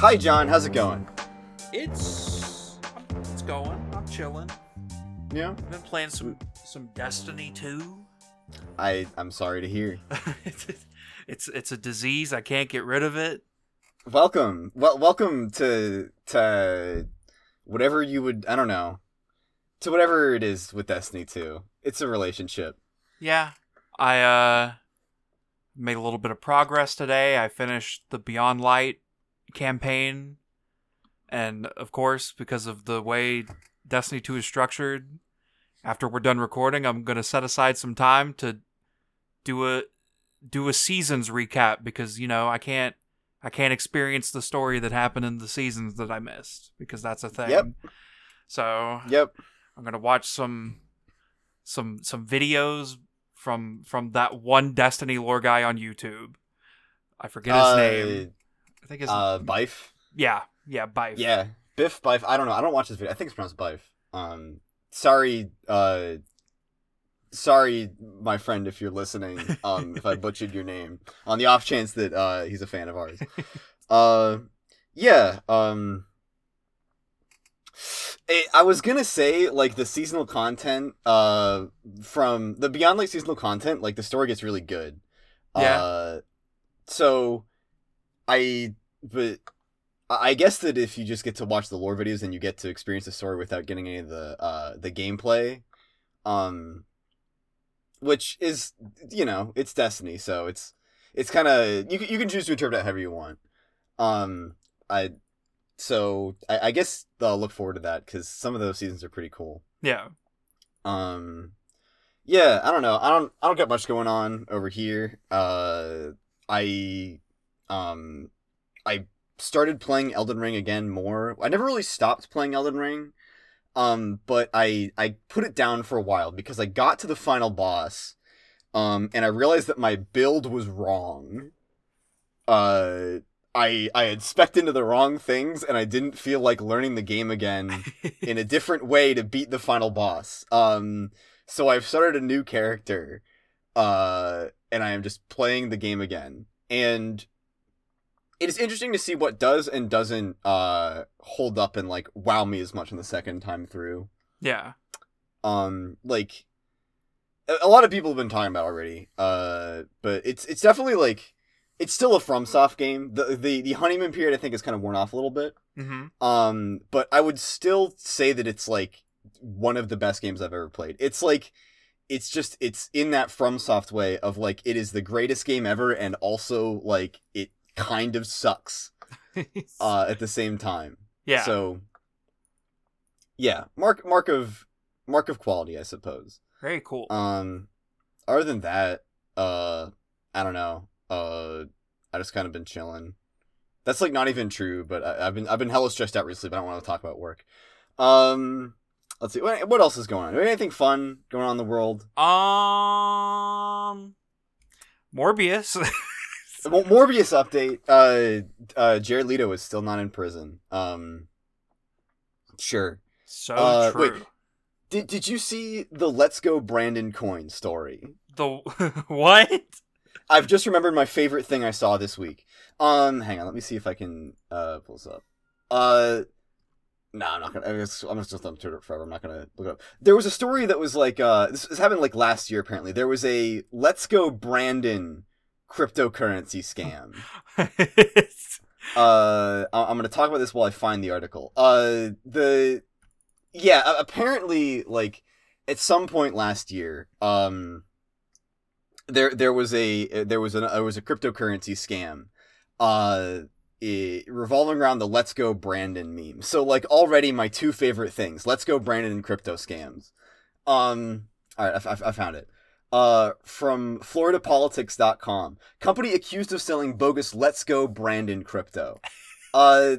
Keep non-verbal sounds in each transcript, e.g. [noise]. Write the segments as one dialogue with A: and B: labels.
A: Hi, John. How's it going?
B: It's it's going. I'm chilling.
A: Yeah.
B: I've been playing some some Destiny 2.
A: I I'm sorry to hear.
B: it's, [laughs] it's it's a disease. I can't get rid of it.
A: Welcome. Well, welcome to to whatever you would. I don't know. To whatever it is with Destiny 2. It's a relationship.
B: Yeah. I uh made a little bit of progress today. I finished the Beyond Light campaign. And of course, because of the way Destiny 2 is structured, after we're done recording, I'm going to set aside some time to do a do a seasons recap because, you know, I can't I can't experience the story that happened in the seasons that I missed because that's a thing.
A: Yep.
B: So,
A: Yep.
B: I'm going to watch some some some videos from from that one Destiny lore guy on YouTube. I forget his
A: uh,
B: name. I think it's
A: Uh, Byf.
B: yeah, yeah, Byf.
A: Yeah, Biff Byf. I don't know. I don't watch this video. I think it's pronounced Byf. Um, sorry. Uh, sorry, my friend, if you're listening. Um, if I [laughs] butchered your name, on the off chance that uh he's a fan of ours. uh, yeah. Um. eh, I was gonna say like the seasonal content uh from the Beyond Light seasonal content like the story gets really good.
B: Yeah.
A: Uh, so I but I guess that if you just get to watch the lore videos and you get to experience the story without getting any of the uh the gameplay, um, which is you know it's Destiny, so it's it's kind of you can- you can choose to interpret it however you want. Um, I so I, I guess I'll look forward to that because some of those seasons are pretty cool.
B: Yeah.
A: Um, yeah, I don't know. I don't. I don't get much going on over here. Uh, I, um, I started playing Elden Ring again more. I never really stopped playing Elden Ring. Um, but I I put it down for a while because I got to the final boss, um, and I realized that my build was wrong. Uh. I, I had specced into the wrong things and I didn't feel like learning the game again [laughs] in a different way to beat the final boss. Um, so I've started a new character, uh, and I am just playing the game again. And it is interesting to see what does and doesn't uh hold up and like wow me as much in the second time through.
B: yeah.
A: Um, like a, lot of people have been talking about already. Uh, but it's it's definitely like it's still a FromSoft game. The the the honeymoon period I think is kind of worn off a little bit.
B: Mm-hmm.
A: Um, but I would still say that it's like one of the best games I've ever played. It's like it's just it's in that FromSoft way of like it is the greatest game ever and also like it kind of sucks [laughs] uh at the same time.
B: yeah.
A: So yeah, mark mark of mark of quality, I suppose.
B: Very cool.
A: Um other than that, uh I don't know. Uh I just kind of been chilling. That's like not even true, but I, I've been I've been hella stressed out recently, but I don't want to talk about work. Um let's see. What, what else is going on? Anything fun going on in the world?
B: um Morbius. [laughs]
A: Mo- Morbius update. Uh uh Jared Leto is still not in prison. Um sure.
B: so
A: Uh,
B: true.
A: wait. Did did you see the Let's Go Brandon coin story?
B: The [laughs] what?
A: I've just remembered my favorite thing I saw this week. Um, hang on, let me see if I can uh pull this up. Uh, no, I'm not gonna. I'm just, I'm just on Twitter forever. I'm not gonna look it up. There was a story that was like uh, this, this happened like last year. Apparently, there was a Let's Go Brandon cryptocurrency scam. [laughs] Uh, I- I'm gonna talk about this while I find the article. Uh, the yeah, apparently, like at some point last year, um, there there was a there was an there was a cryptocurrency scam, uh, i- revolving around the "Let's Go Brandon" meme. So like already my two favorite things: "Let's Go Brandon" and crypto scams. Um, all right, I, I, I found it. Uh, from FloridaPolitics.com. Company accused of selling bogus Let's Go Brandon crypto. Uh,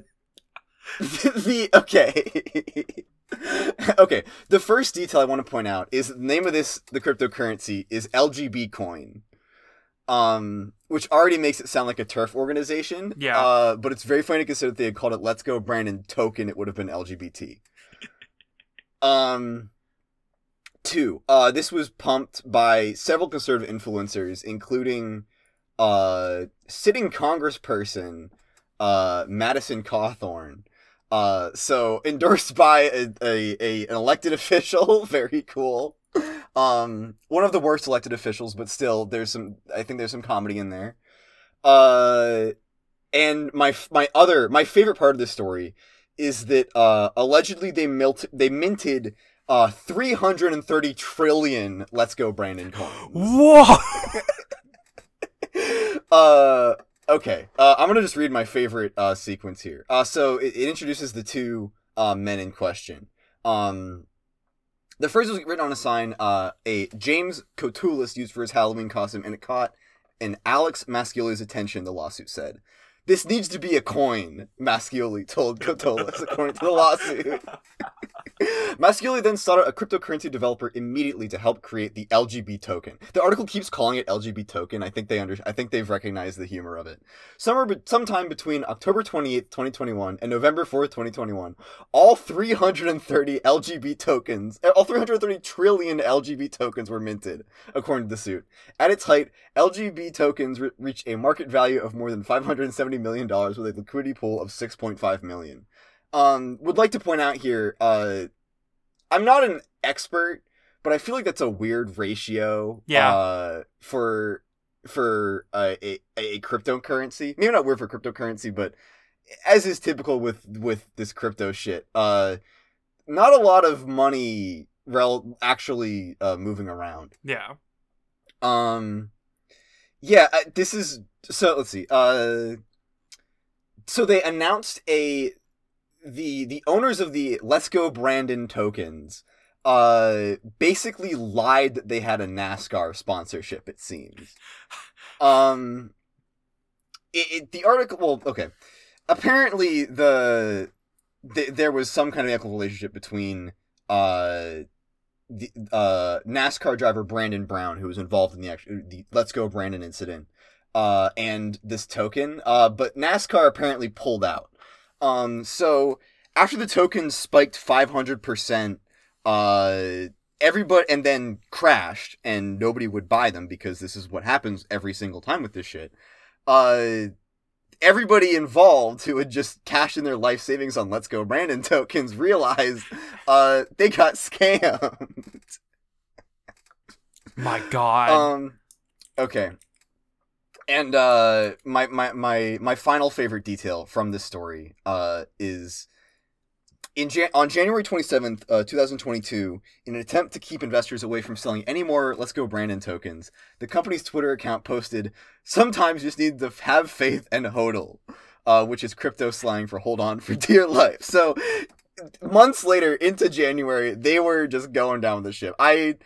A: [laughs] the, okay. [laughs] okay, the first detail I want to point out is the name of this the cryptocurrency is LGB coin. Um, which already makes it sound like a TERF organization.
B: Yeah.
A: Uh, but it's very funny to consider if they had called it Let's Go Brandon Token, it would have been LGBT. [laughs] um, two. Uh, this was pumped by several conservative influencers, including uh sitting congressperson uh, Madison Cawthorn. Uh, so endorsed by a, a, a an elected [laughs] official, [laughs] very cool. Um, one of the worst elected officials, but still, there's some. I think there's some comedy in there. Uh, and my my other my favorite part of this story is that uh, allegedly they milt they minted uh 330 trillion let's go brandon coins.
B: Whoa! [laughs]
A: uh okay uh i'm gonna just read my favorite uh sequence here. Uh so it, it introduces the two uh men in question. Um the phrase was written on a sign uh a james Koutoulas used for his halloween costume and it caught an alex mascioli's attention the lawsuit said. This needs to be a coin mascioli told Koutoulas according to the lawsuit [laughs] Mascioli then sought out a cryptocurrency developer immediately to help create the LGB token. The article keeps calling it LGB token. I think they under I think they've recognized the humor of it. Somewhere be- sometime between October 28th, 2021 and November 4th, 2021, all 330 LGB tokens, uh, all 330 trillion LGB tokens were minted, according to the suit. At its height, LGB tokens re- reached a market value of more than 570 million dollars with a liquidity pool of 6.5 million um would like to point out here uh i'm not an expert but i feel like that's a weird ratio
B: Yeah.
A: uh for for uh, a a cryptocurrency maybe not weird for cryptocurrency but as is typical with with this crypto shit uh not a lot of money rel- actually uh moving around
B: yeah.
A: um, yeah, uh, this is so. Let's see. Uh, so they announced a the the owners of the Let's Go Brandon tokens. Uh, basically lied that they had a NASCAR sponsorship. It seems. [laughs] Um, it, it the article. Well, okay. Apparently, the, the there was some kind of ethical relationship between uh the uh NASCAR driver Brandon Brown, who was involved in the actual the Let's Go Brandon incident, uh, and this token. Uh, but NASCAR apparently pulled out. Um, so after the tokens spiked five hundred percent, uh, everybody and then crashed, and nobody would buy them because this is what happens every single time with this shit. Uh. Everybody involved who had just cashed in their life savings on Let's Go Brandon [laughs] tokens realized uh, they got scammed.
B: My God.
A: Um, okay. And uh, my, my my my final favorite detail from this story uh, is in Jan- on January twenty seventh, uh, two thousand twenty two. In an attempt to keep investors away from selling any more Let's Go Brandon tokens, the company's Twitter account posted, "Sometimes you just need to have faith and hodl." Uh, which is crypto slang for hold on for [laughs] dear life. So, months later, into January, they were just going down the ship. I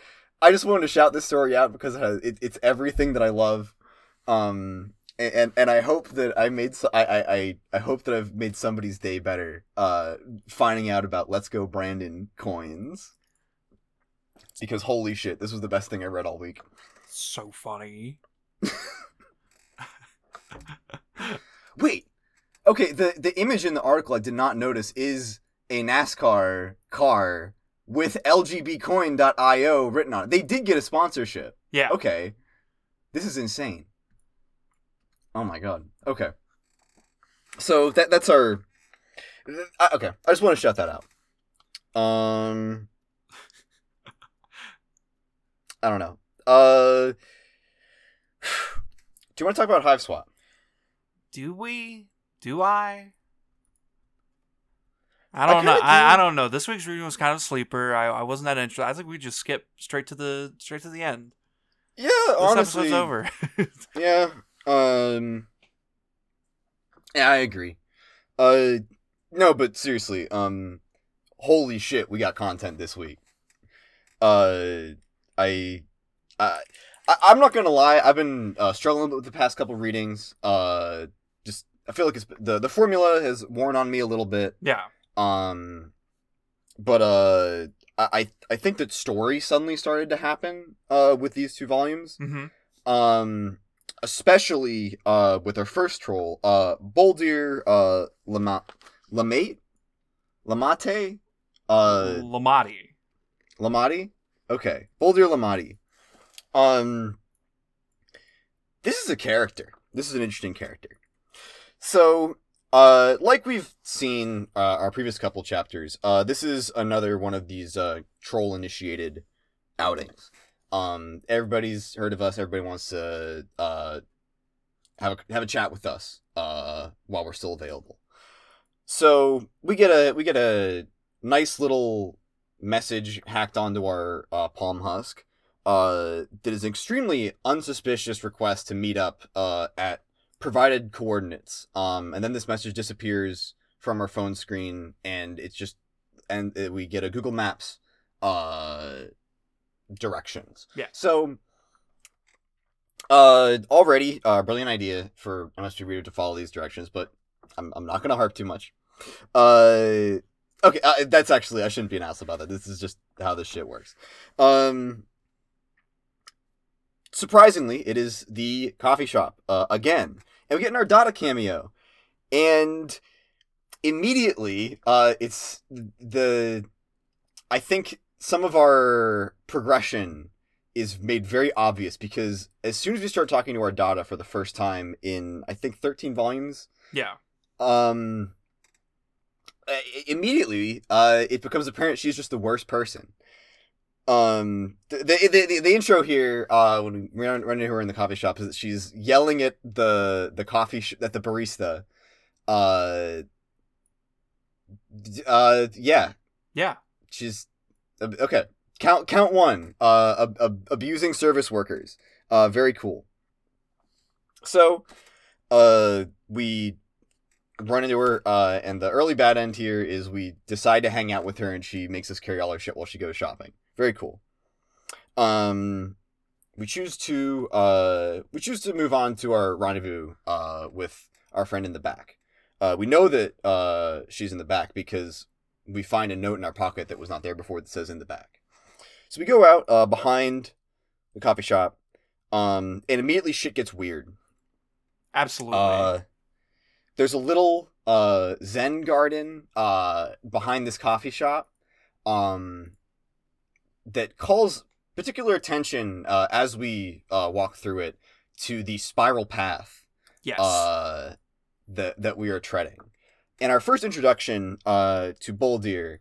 A: I just wanted to shout this story out because has, it, it's everything that I love. Um, and and I hope that I made so, I, I I I hope that I've made somebody's day better. Uh, finding out about Let's Go Brandon coins. Because holy shit, this was the best thing I read all week.
B: so funny. [laughs]
A: Wait, okay. The the image in the article I did not notice is a NASCAR car with LGBcoin.io written on it. They did get a sponsorship.
B: Yeah.
A: Okay. This is insane. Oh my god. Okay. So that that's our I- okay. I just want to shut that out. Um I don't know. Uh Do you want to talk about Hiveswap?
B: Do we? Do I? I don't
A: kinda
B: know. I, I
A: do.
B: don't know. This week's reading was kind of a sleeper. I, I wasn't that interested. I think we just skip straight to the straight to the end.
A: Yeah,
B: This
A: honestly.
B: episode's over. [laughs]
A: Yeah. Um Yeah, I agree. Uh no, but seriously, um holy shit, we got content this week. Uh I I I'm not gonna lie. I've been uh, struggling with the past couple readings. Uh, just I feel like it's the the formula has worn on me a little bit.
B: yeah.
A: Um, but uh, I I- I think that story suddenly started to happen. Uh, with these two volumes
B: hmm
A: um especially uh with our first troll uh boldir uh lama lamate lamate uh
B: Lamati.
A: lamati okay boldir lamati um this is a character this is an interesting character so Uh, like we've seen uh, our previous couple chapters, uh, this is another one of these uh, troll initiated outings. Um, everybody's heard of us. Everybody wants to uh, have a, have a chat with us uh, while we're still available. So we get a we get a nice little message hacked onto our uh, PalmHusk. Uh, that is an extremely unsuspicious request to meet up uh, at provided coordinates. Um, and then this message disappears from our phone screen, and it's just and uh, we get a Google Maps uh directions.
B: Yeah.
A: So uh already uh brilliant idea for MSP reader to follow these directions, but I'm I'm not gonna harp too much. Uh okay, uh, that's actually I shouldn't be an ass about that. This is just how this shit works. Um surprisingly, it is the coffee shop uh, again, and we get an Ardata cameo, and immediately, uh, it's the. I think some of our progression is made very obvious because as soon as we start talking to Ardata for the first time in I think thirteen volumes,
B: Yeah.
A: um, immediately, uh, it becomes apparent she's just the worst person. Um, the the, the, the intro here, uh, when we run, run into her in the coffee shop, is that she's yelling at the the coffee sh- at the barista. Uh, uh, yeah,
B: Yeah.
A: she's okay. Count count one. Uh, ab- ab- abusing service workers. Uh, very cool. So, uh, we run into her. Uh, and the early bad end here is we decide to hang out with her, and she makes us carry all our shit while she goes shopping. Very cool. Um, we choose to uh we choose to move on to our rendezvous uh with our friend in the back. Uh, we know that uh she's in the back because we find a note in our pocket that was not there before that says in the back. So we go out uh, behind the coffee shop, um, and immediately shit gets weird.
B: Absolutely.
A: Uh, there's a little uh, Zen garden uh, behind this coffee shop um, that calls particular attention uh, as we uh, walk through it to the spiral path
B: yes.
A: uh, that that we are treading. And our first introduction uh, to Boldir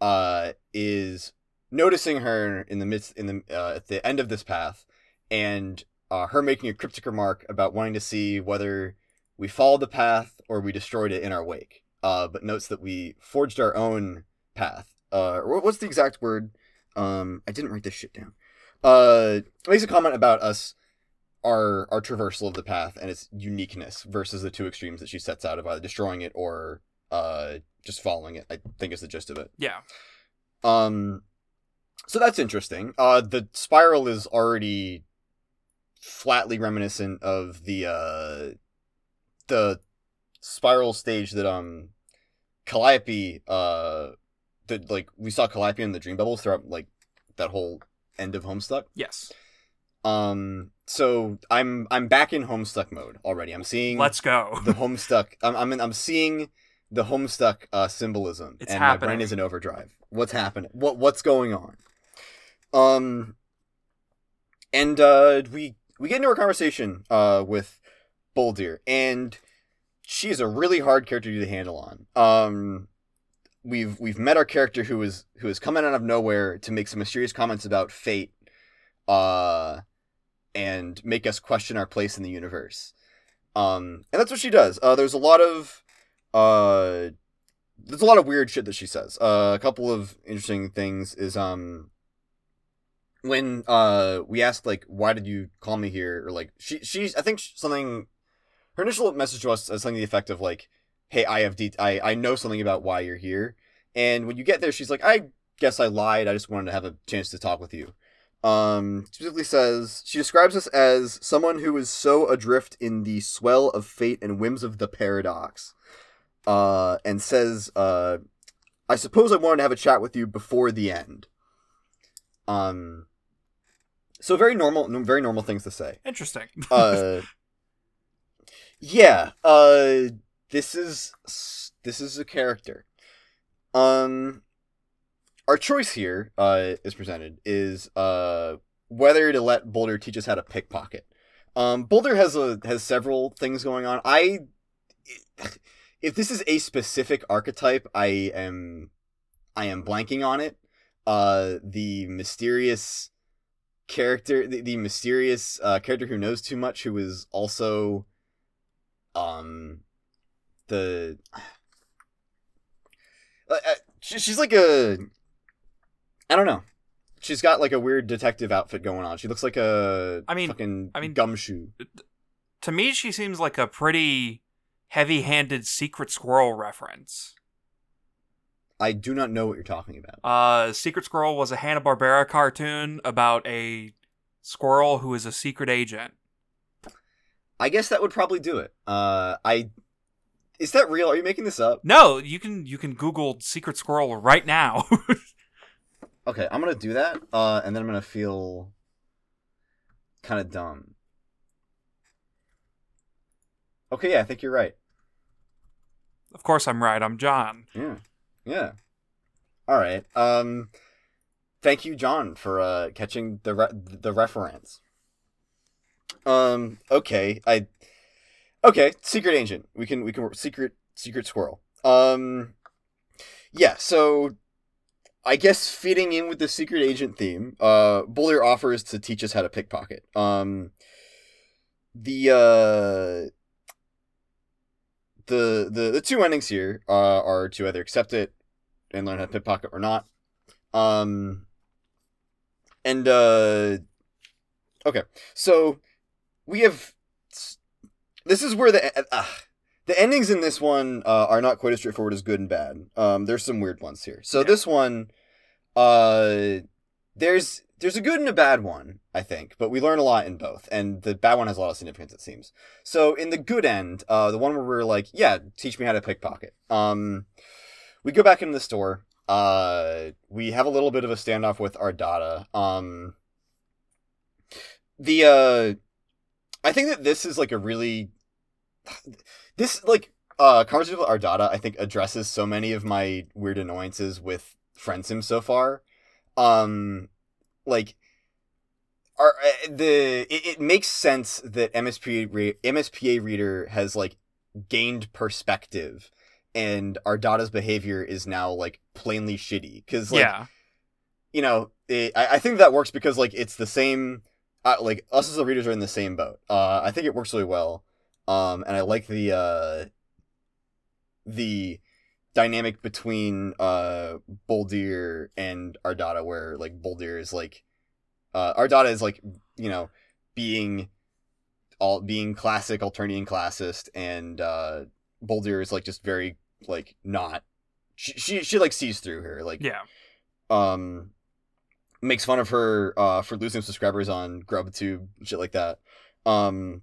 A: uh, is noticing her in the midst in the uh, at the end of this path, and uh, her making a cryptic remark about wanting to see whether we followed the path or we destroyed it in our wake. Uh, but notes that we forged our own path. Uh, what's the exact word? Um, I didn't write this shit down. Makes a comment about us our our traversal of the path and its uniqueness versus the two extremes that she sets out of either destroying it or uh just following it. I think is the gist of it.
B: yeah.
A: Um, so that's interesting. Uh, the spiral is already flatly reminiscent of the uh the spiral stage that um Calliope uh that like we saw Calliope in the dream bubbles throughout like that whole end of Homestuck.
B: Yes.
A: Um, so I'm I'm back in Homestuck mode already. I'm seeing
B: Let's go.
A: the Homestuck. I'm I'm in, I'm seeing the Homestuck uh, symbolism,
B: It's
A: and my
B: happening.
A: brain is in overdrive. What's happening? What what's going on? Um, and uh, we we get into a conversation uh with Boldir, and she is a really hard character to handle on. Um, we've we've met our character who is who is coming out of nowhere to make some mysterious comments about fate, uh, and make us question our place in the universe. Um, and that's what she does. Uh, there's a lot of uh, there's a lot of weird shit that she says. Uh, a couple of interesting things is um when uh we asked like why did you call me here or like she she's I think something her initial message to us is something to the effect of like hey I have de- I I know something about why you're here and when you get there she's like I guess I lied I just wanted to have a chance to talk with you um specifically says she describes us as someone who is so adrift in the swell of fate and whims of the paradox uh and says uh I suppose I wanted to have a chat with you before the end. Um so very normal very normal things to say.
B: Interesting. [laughs]
A: uh yeah uh this is this is a character. Um our choice here uh is presented is uh whether to let Boldir teach us how to pickpocket um Boldir has a has several things going on i [sighs] if this is a specific archetype, I am I am blanking on it. Uh, the mysterious character, the, the mysterious uh, character who knows too much, who is also um the [sighs] uh, uh, she, she's like a I don't know. She's got like a weird detective outfit going on. She looks like a
B: I mean-
A: fucking
B: I mean-
A: gumshoe.
B: To me, she seems like a pretty heavy-handed Secret Squirrel reference.
A: I do not know what you're talking about.
B: Uh, Secret Squirrel was a Hanna Barbera cartoon about a squirrel who is a secret agent.
A: I guess that would probably do it. Uh, I is that real? Are you making this up?
B: No, you can you can Google Secret Squirrel right now. [laughs]
A: Okay, I'm gonna do that, uh, and then I'm gonna feel kind of dumb. Okay, yeah, I think you're right.
B: of course, I'm right. I'm John.
A: Yeah, yeah. All right. Um, thank you, John, for uh catching the re- the reference. Um. Okay. I. Okay. Secret agent. We can. We can. work Secret. Secret squirrel. Um. Yeah. So. I guess fitting in with the secret agent theme, uh, Boldir offers to teach us how to pickpocket. Um. The uh. The the the two endings here uh, are to either accept it and learn how to pickpocket or not. Um. And uh. Okay, so we have. This is where the uh, the endings in this one uh, are not quite as straightforward as good and bad. Um, there's some weird ones here. So
B: Yeah.
A: this one, uh, there's there's a good and a bad one, I think, but we learn a lot in both, and the bad one has a lot of significance, it seems. So in the good end, uh, the one where we're like, yeah, teach me how to pickpocket. Um, we go back into the store. Uh, we have a little bit of a standoff with Ardata. Um, the uh, I think that this is like a really this like uh conversation with Ardata. I think addresses so many of my weird annoyances with FriendSim so far. Um, like. Are, uh, the it, it makes sense that MSPA re- MSPA reader has like gained perspective and Ardata's behavior is now like plainly shitty because like
B: yeah,
A: you know it, I, I think that works because like it's the same uh, like us as the readers are in the same boat uh i think it works really well um and i like the uh the dynamic between uh boldir and ardata where like boldir is like uh ardata is like you know being all being classic alternian classist and uh boldir is like just very like not she she, she like sees through her like
B: yeah.
A: um makes fun of her uh for losing subscribers on GrubTube shit like that. Um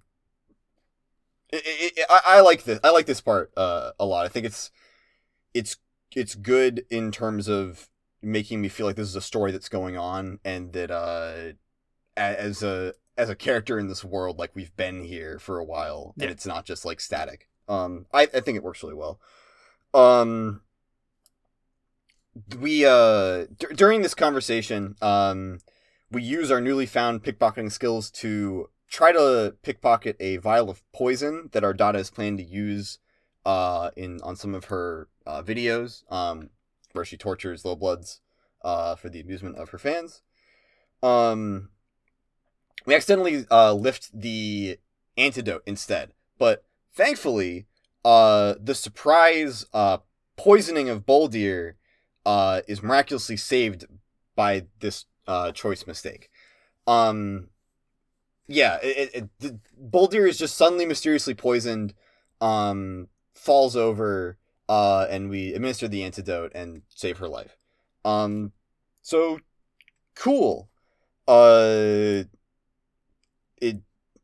A: it, it, I, I like this I like this part uh a lot. I think it's it's it's good in terms of making me feel like this is a story that's going on and that uh as a as a character in this world like we've been here for a while and it's not just like static. Um I I think it works really well. Um we uh d- during this conversation um we use our newly found pickpocketing skills to try to pickpocket a vial of poison that Ardata is planning to use uh in on some of her uh, videos um where she tortures low bloods uh for the amusement of her fans um we accidentally uh lift the antidote instead but thankfully uh the surprise uh poisoning of Boldir uh, is miraculously saved by this uh, choice mistake. Um, yeah, it, it, it, Boldir is just suddenly mysteriously poisoned, um, falls over, uh, and we administer the antidote and save her life. Um, so cool. Uh, it,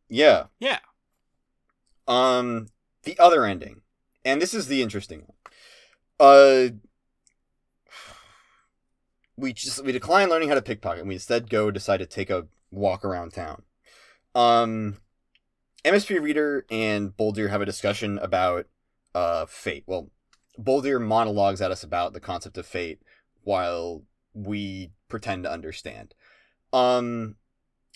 A: yeah.
B: Yeah.
A: Um, the other ending, and this is the interesting one. Uh, we just we decline learning how to pickpocket. We instead go decide to take a walk around town. Um, MSP Reader and Boldir have a discussion about uh fate. Well, Boldir monologues at us about the concept of fate while we pretend to understand. Um,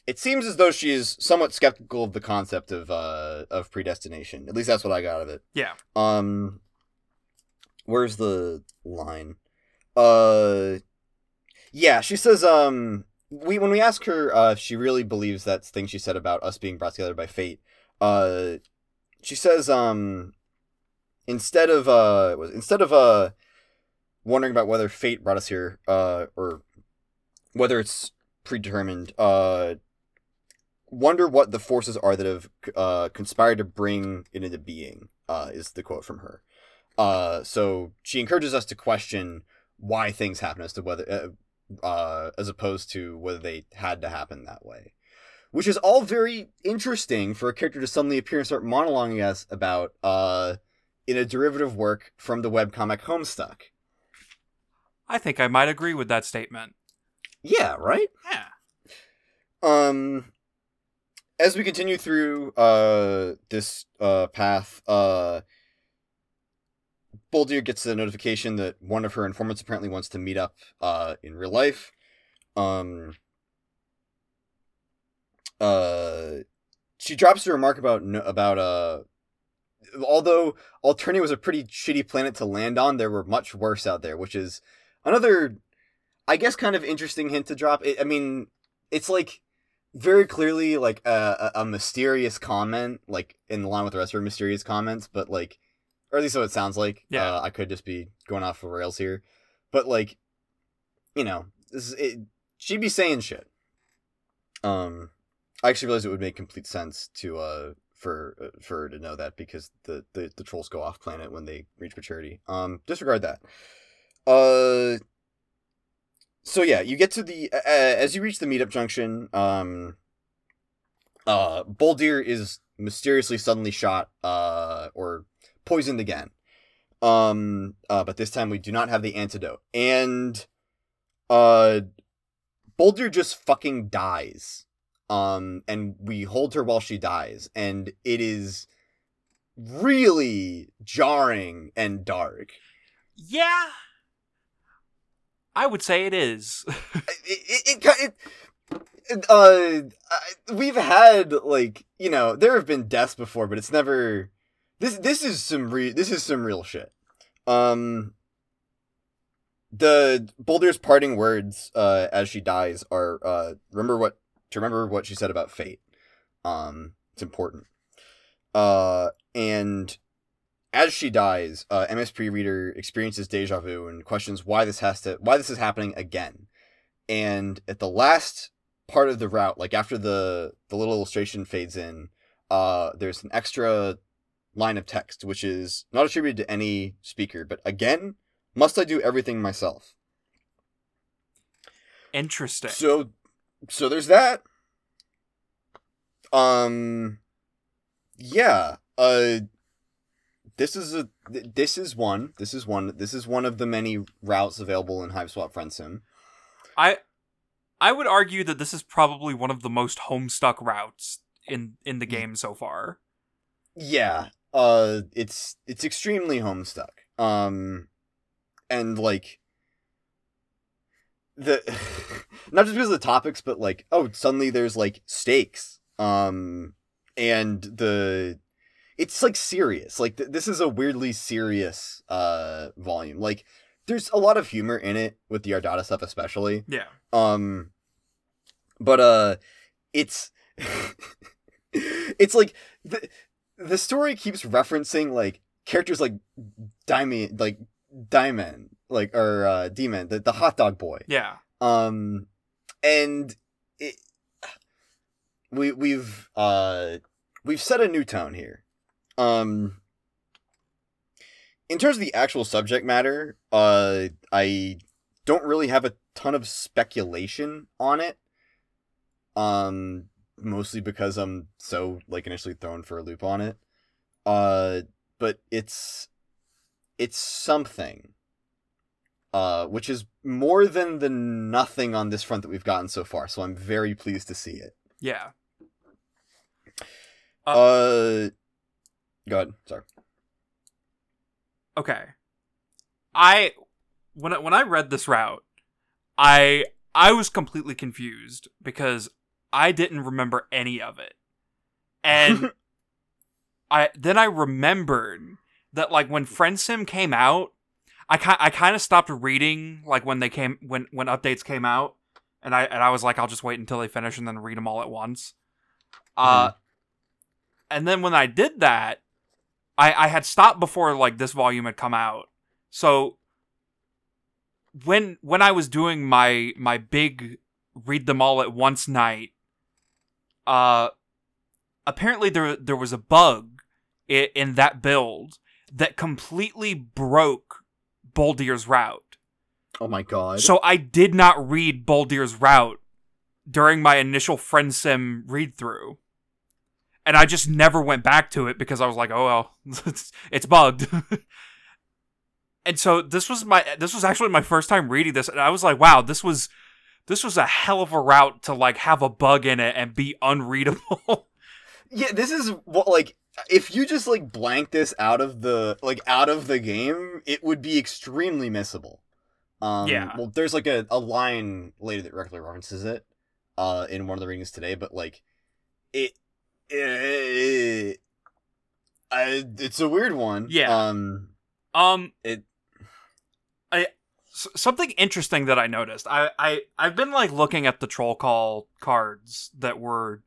A: it seems as though she is somewhat skeptical of the concept of uh of predestination. At least that's what I got out of it.
B: Yeah.
A: Um, where's the line? Uh, yeah, she says um we when we ask her uh if she really believes that thing she said about us being brought together by fate, uh, she says um instead of uh instead of uh wondering about whether fate brought us here uh or whether it's predetermined uh wonder what the forces are that have uh conspired to bring it into being uh is the quote from her. Uh so she encourages us to question why things happen as to whether uh, uh as opposed to whether they had to happen that way which is all very interesting for a character to suddenly appear and start monologuing us about uh in a derivative work from the webcomic Homestuck.
B: I think I might agree with that statement.
A: Yeah, right?
B: Yeah.
A: Um as we continue through uh this uh path, uh Boldir gets the notification that one of her informants apparently wants to meet up uh in real life. Um uh she drops a remark about about uh although Alternia was a pretty shitty planet to land on, there were much worse out there, which is another I guess kind of interesting hint to drop. It, I mean, it's like very clearly like a, a, a mysterious comment, like in line with the rest of her mysterious comments, but like, or at least so it sounds like.
B: Yeah.
A: Uh, I could just be going off the rails here, but like, you know, this is, it, she'd be saying shit. Um, I actually realized it would make complete sense to uh for uh, for her to know that because the, the the trolls go off planet when they reach maturity. Um, disregard that. Uh, so yeah, you get to the uh, as you reach the meetup junction. Um, uh, Boldir is mysteriously suddenly shot, uh, or poisoned again. Um, uh, but this time we do not have the antidote, and uh, Boldir just fucking dies. Um, and we hold her while she dies, and it is really jarring and dark.
B: Yeah. I would say it is. [laughs]
A: it, it, it, it uh I- we've had like you know there have been deaths before but it's never this this is some re- this is some real shit. Um the Boldir's parting words uh as she dies are uh remember what to remember what she said about fate. Um it's important. Uh and as she dies, uh, MSP Reader experiences deja vu and questions why this has to why this is happening again. And at the last part of the route, like after the the little illustration fades in, uh, there's an extra line of text which is not attributed to any speaker, but again, must I do everything myself?
B: Interesting.
A: So, so there's that. Um, yeah. Uh, this is a this is one. This is one. This is one of the many routes available in Hiveswap Friend Sim.
B: I I would argue that this is probably one of the most homestuck routes in in the game so far.
A: Yeah. Uh, it's it's extremely homestuck. Um, and like the [laughs] not just because of the topics, but like oh, suddenly there's like stakes. Um, and the it's like serious. Like th- this is a weirdly serious uh volume. Like there's a lot of humor in it with the Ardata stuff, especially.
B: Yeah.
A: Um, but uh, it's [laughs] it's like the the story keeps referencing like characters like Diamond, like Diamond, like or uh, Diemen, the the hot dog boy.
B: Yeah.
A: Um, and it we we've uh we've set a new tone here. Um, in terms of the actual subject matter, uh, I don't really have a ton of speculation on it. Um, mostly because I'm so like initially thrown for a loop on it. Uh, but it's it's something. Uh, which is more than the nothing on this front that we've gotten so far. So I'm very pleased to see it.
B: Yeah.
A: Uh, go ahead. Sorry.
B: Okay. I when I, when I read this route, I I was completely confused because I didn't remember any of it. [laughs] And I then I remembered that like when FriendSim came out, I ki- I kind of stopped reading like when they came when when updates came out, and I and I was like, I'll just wait until they finish and then read them all at once. Uh, and then when I did that, I I had stopped before like this volume had come out, so when when I was doing my my big read them all at once night, uh, apparently there there was a bug in, in that build that completely broke Boldir's route.
A: Oh my god.
B: So I did not read Boldir's route during my initial FriendSim read through. And I just never went back to it because I was like, oh well, [laughs] it's, it's bugged. [laughs] and so this was my this was actually my first time reading this and I was like, wow, this was this was a hell of a route to like have a bug in it and be unreadable. [laughs]
A: yeah, this is what like if you just like blank this out of the like out of the game, it would be extremely missable. Um,
B: Yeah.
A: Well, there's like a, a line later that directly references it, uh, in one of the readings today, but like, it, it, I, it's a weird one.
B: Yeah.
A: Um,
B: um
A: it,
B: s- something interesting that I noticed. I, I I've been like looking at the troll call cards that were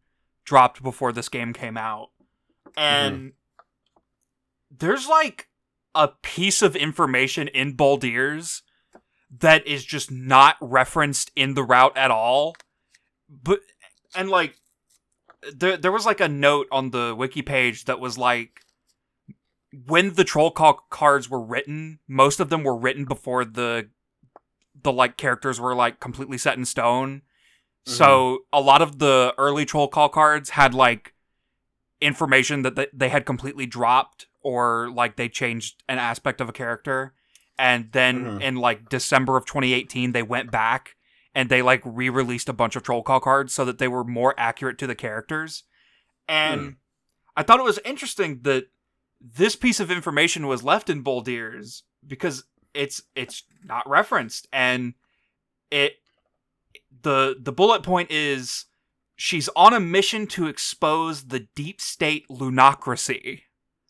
B: dropped before this game came out, and mm-hmm. there's like a piece of information in Boldir's that is just not referenced in the route at all. But and like there there was like a note on the wiki page that was like when the troll call cards were written, most of them were written before the the like characters were like completely set in stone. So a lot of the early troll call cards had like information that th- they had completely dropped or like they changed an aspect of a character. And then
A: Mhm.
B: in like December of 2018 they went back and they like re-released a bunch of troll call cards so that they were more accurate to the characters. And
A: Hmm.
B: I thought it was interesting that this piece of information was left in Boldir's because it's it's not referenced and it the the bullet point is she's on a mission to expose the deep state lunocracy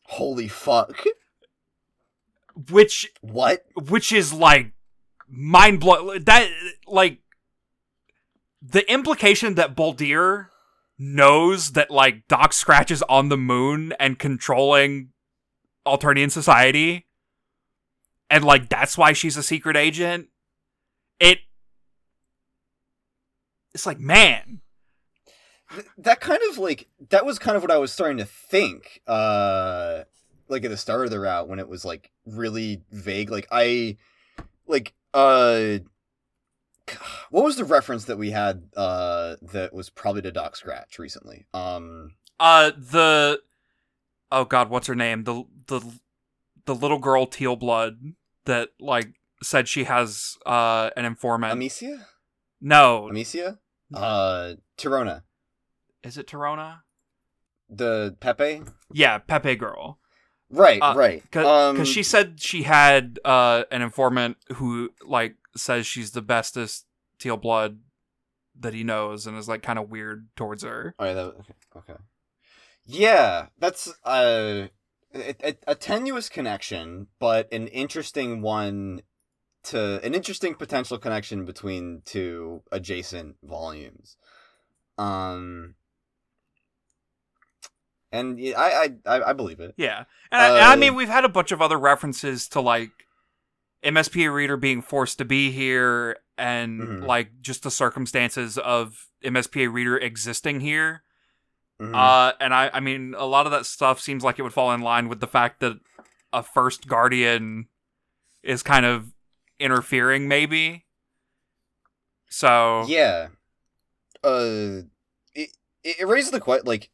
A: holy fuck.
B: which
A: What?
B: which is like mind blowing that like the implication that Boldir knows that like Doc Scratch is on the moon and controlling Alternian society and like that's why she's a secret agent. It it's like man.
A: Th- that kind of like that was kind of what I was starting to think uh like at the start of the route when it was like really vague. Like I like uh [sighs] what was the reference that we had uh that was probably to Doc Scratch recently? Um
B: uh the oh god what's her name? The the the little girl teal blood that like said she has uh an informant.
A: Amicia?
B: No.
A: Amicia? Uh Tirona
B: is it Torona?
A: the Pepe?
B: Yeah pepe girl.
A: Right
B: Uh,
A: right.
B: because
A: um
B: she said she had uh an informant who like says she's the bestest teal blood that he knows and is like kind of weird towards her.
A: Oh, yeah, that, okay, okay. Yeah, that's uh, a, a, a tenuous connection, but an interesting one to an interesting potential connection between two adjacent volumes. Um, and I, I I believe it.
B: Yeah, and, I, I
A: Uh,
B: mean we've had a bunch of other references to like MSPA reader being forced to be here, and
A: Mhm.
B: like just the circumstances of MSPA reader existing here.
A: Mhm.
B: Uh, and I I mean a lot of that stuff seems like it would fall in line with the fact that a first guardian is kind of interfering, maybe. So
A: Yeah. Uh, it it raises the question. Like,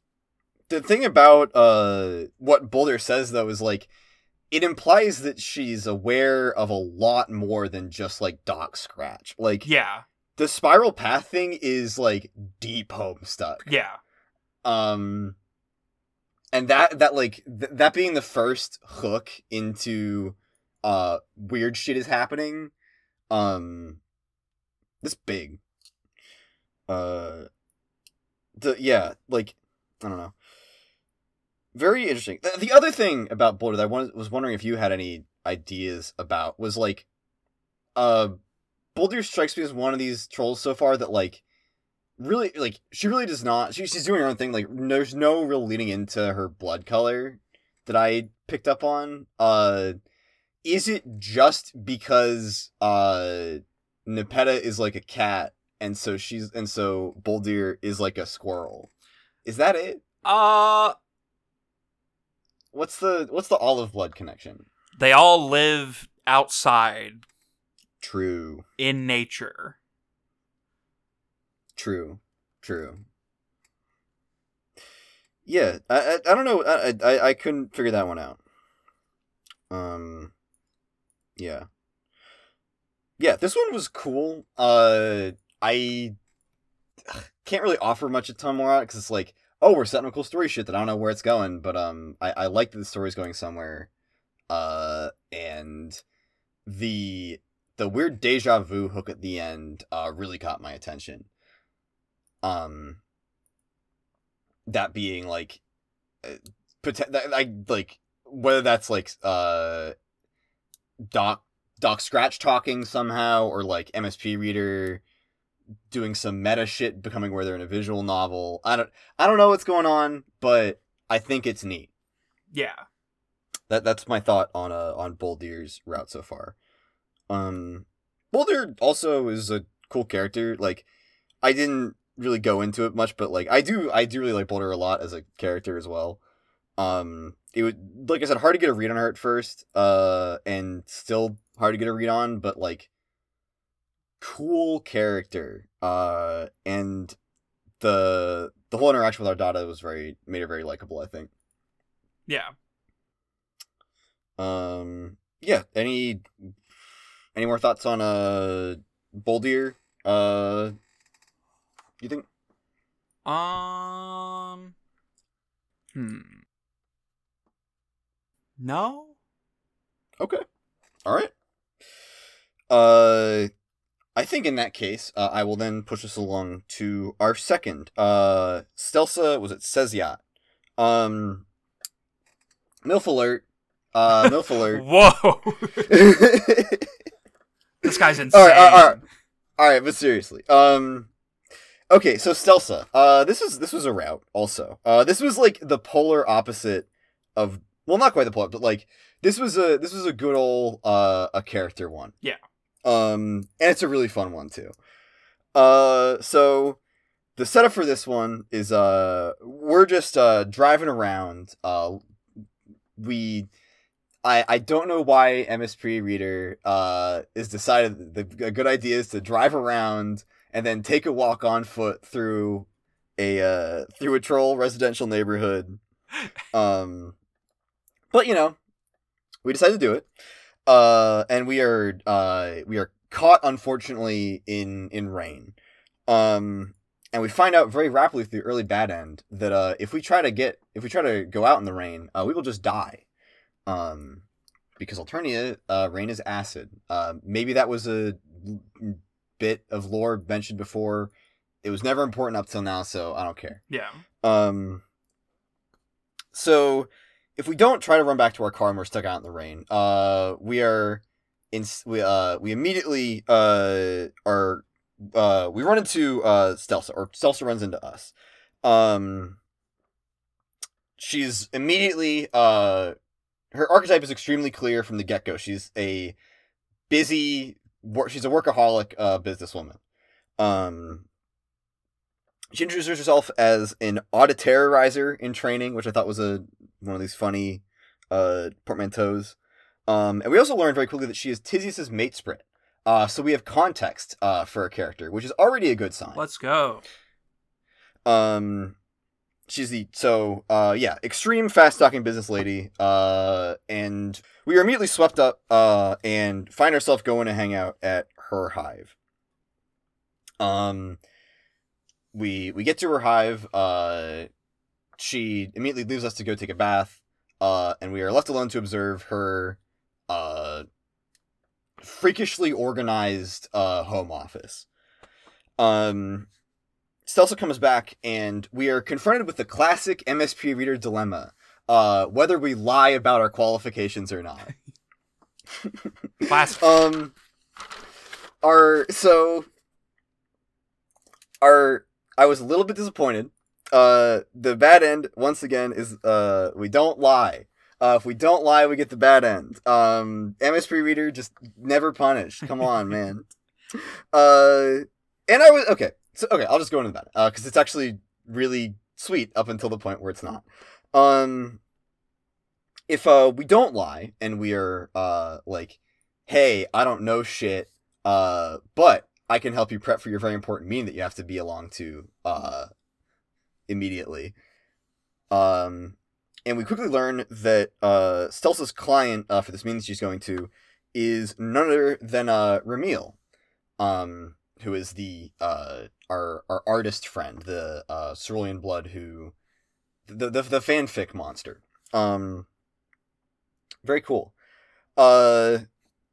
A: the thing about uh what Boldir says though is like, it implies that she's aware of a lot more than just like Doc Scratch. Like,
B: yeah,
A: the spiral path thing is like deep Homestuck.
B: yeah,
A: Um, and that that like th- that being the first hook into uh weird shit is happening. Um, this big. Uh, the yeah, like I don't know. Very interesting. The, the other thing about Boldir that I wanted, was wondering if you had any ideas about was like uh Boldir strikes me as one of these trolls so far that like really like she really does not she, she's doing her own thing like there's no real leading into her blood color that I picked up on. Uh is it just because uh Nepeta is like a cat and so she's and so Boldir is like a squirrel? Is that it?
B: Uh,
A: What's the what's the olive blood connection?
B: they all live outside
A: True.
B: in nature.
A: True. True. Yeah, I I, I don't know. I, I I couldn't figure that one out. Um, yeah, yeah. This one was cool. Uh, I can't really offer much a ton more because it's like, oh, we're setting a cool story shit that I don't know where it's going, but um, I I like that the story's going somewhere. Uh, and the the weird deja vu hook at the end uh really caught my attention um that being like uh, poten- I like whether that's like uh doc doc scratch talking somehow or like MSP reader doing some meta shit becoming where they're in a visual novel. I don't I don't know what's going on, but I think it's neat.
B: Yeah.
A: That that's my thought on uh on Boldir's route so far. Um Boldir also is a cool character. Like I didn't really go into it much, but like I do I do really like Boldir a lot as a character as well. Um it would like I said, hard to get a read on her at first, uh and still hard to get a read on, but like cool character. Uh and the the whole interaction with our Ardata was very made her very likable, I think.
B: Yeah.
A: Um yeah, any any more thoughts on uh Boldir? Uh you think
B: Um. Hmm. No.
A: Okay. All right. Uh, I think in that case, uh, I will then push us along to our second. Uh, Stelsa was it Sezyat? Um, Milf alert. Uh, [laughs] Milf alert.
B: Whoa. [laughs] this guy's insane.
A: All right, all right, all right. All right, but seriously. Um okay, so Stelsa. Uh this was this was a route also. Uh this was like the polar opposite of well not quite the polar, but like this was a this was a good old uh a character one.
B: Yeah.
A: Um and it's a really fun one too. Uh so the setup for this one is uh we're just uh driving around uh we I, I don't know why MSP Reader uh is decided that the a good idea is to drive around and then take a walk on foot through a uh through a troll residential neighborhood. Um but you know, we decided to do it. Uh and we are uh we are caught unfortunately in in rain. Um and we find out very rapidly through early bad end that uh if we try to get if we try to go out in the rain, uh we will just die um, because Alternia, uh, rain is acid. Uh, maybe that was a bit of lore mentioned before. It was never important up till now, so I don't care.
B: Yeah.
A: Um, so if we don't try to run back to our car and we're stuck out in the rain, uh, we are in we uh we immediately uh are uh we run into uh Stelsa or Stelsa runs into us. Um, she's immediately uh her archetype is extremely clear from the get go. She's a busy, she's a workaholic uh, businesswoman. Um, she introduces herself as an auditerrorizer in training, which I thought was a one of these funny uh, portmanteaus. Um, and we also learned very quickly that she is Tyzias's mate sprint. Uh, so we have context uh, for a character, which is already a good sign.
B: Let's go.
A: Um, she's the so uh yeah, extreme fast talking business lady. Uh, and we are immediately swept up uh and find ourselves going to hang out at her hive. Um, we we get to her hive. Uh, she immediately leaves us to go take a bath. Uh, and we are left alone to observe her. Uh, freakishly organized uh home office. Um, Stelsa comes back, and we are confronted with the classic MSP reader dilemma: uh, whether we lie about our qualifications or not. [laughs]
B: Classic.
A: um, our so our I was a little bit disappointed. Uh, the bad end once again is uh we don't lie. Uh, if we don't lie, we get the bad end. Um, MSP reader just never punished. Come on, [laughs] man. Uh, and I was okay. So okay, I'll just go into that uh, because it's actually really sweet up until the point where it's not. Um, if uh we don't lie and we are uh like, hey, I don't know shit, uh, but I can help you prep for your very important meeting that you have to be along to uh immediately. Um, and we quickly learn that uh Stelsa's client uh, for this meeting she's going to is none other than uh Ramil, um, who is the uh our our artist friend, the uh Cerulean Blood who the the the fanfic monster. Um very cool. Uh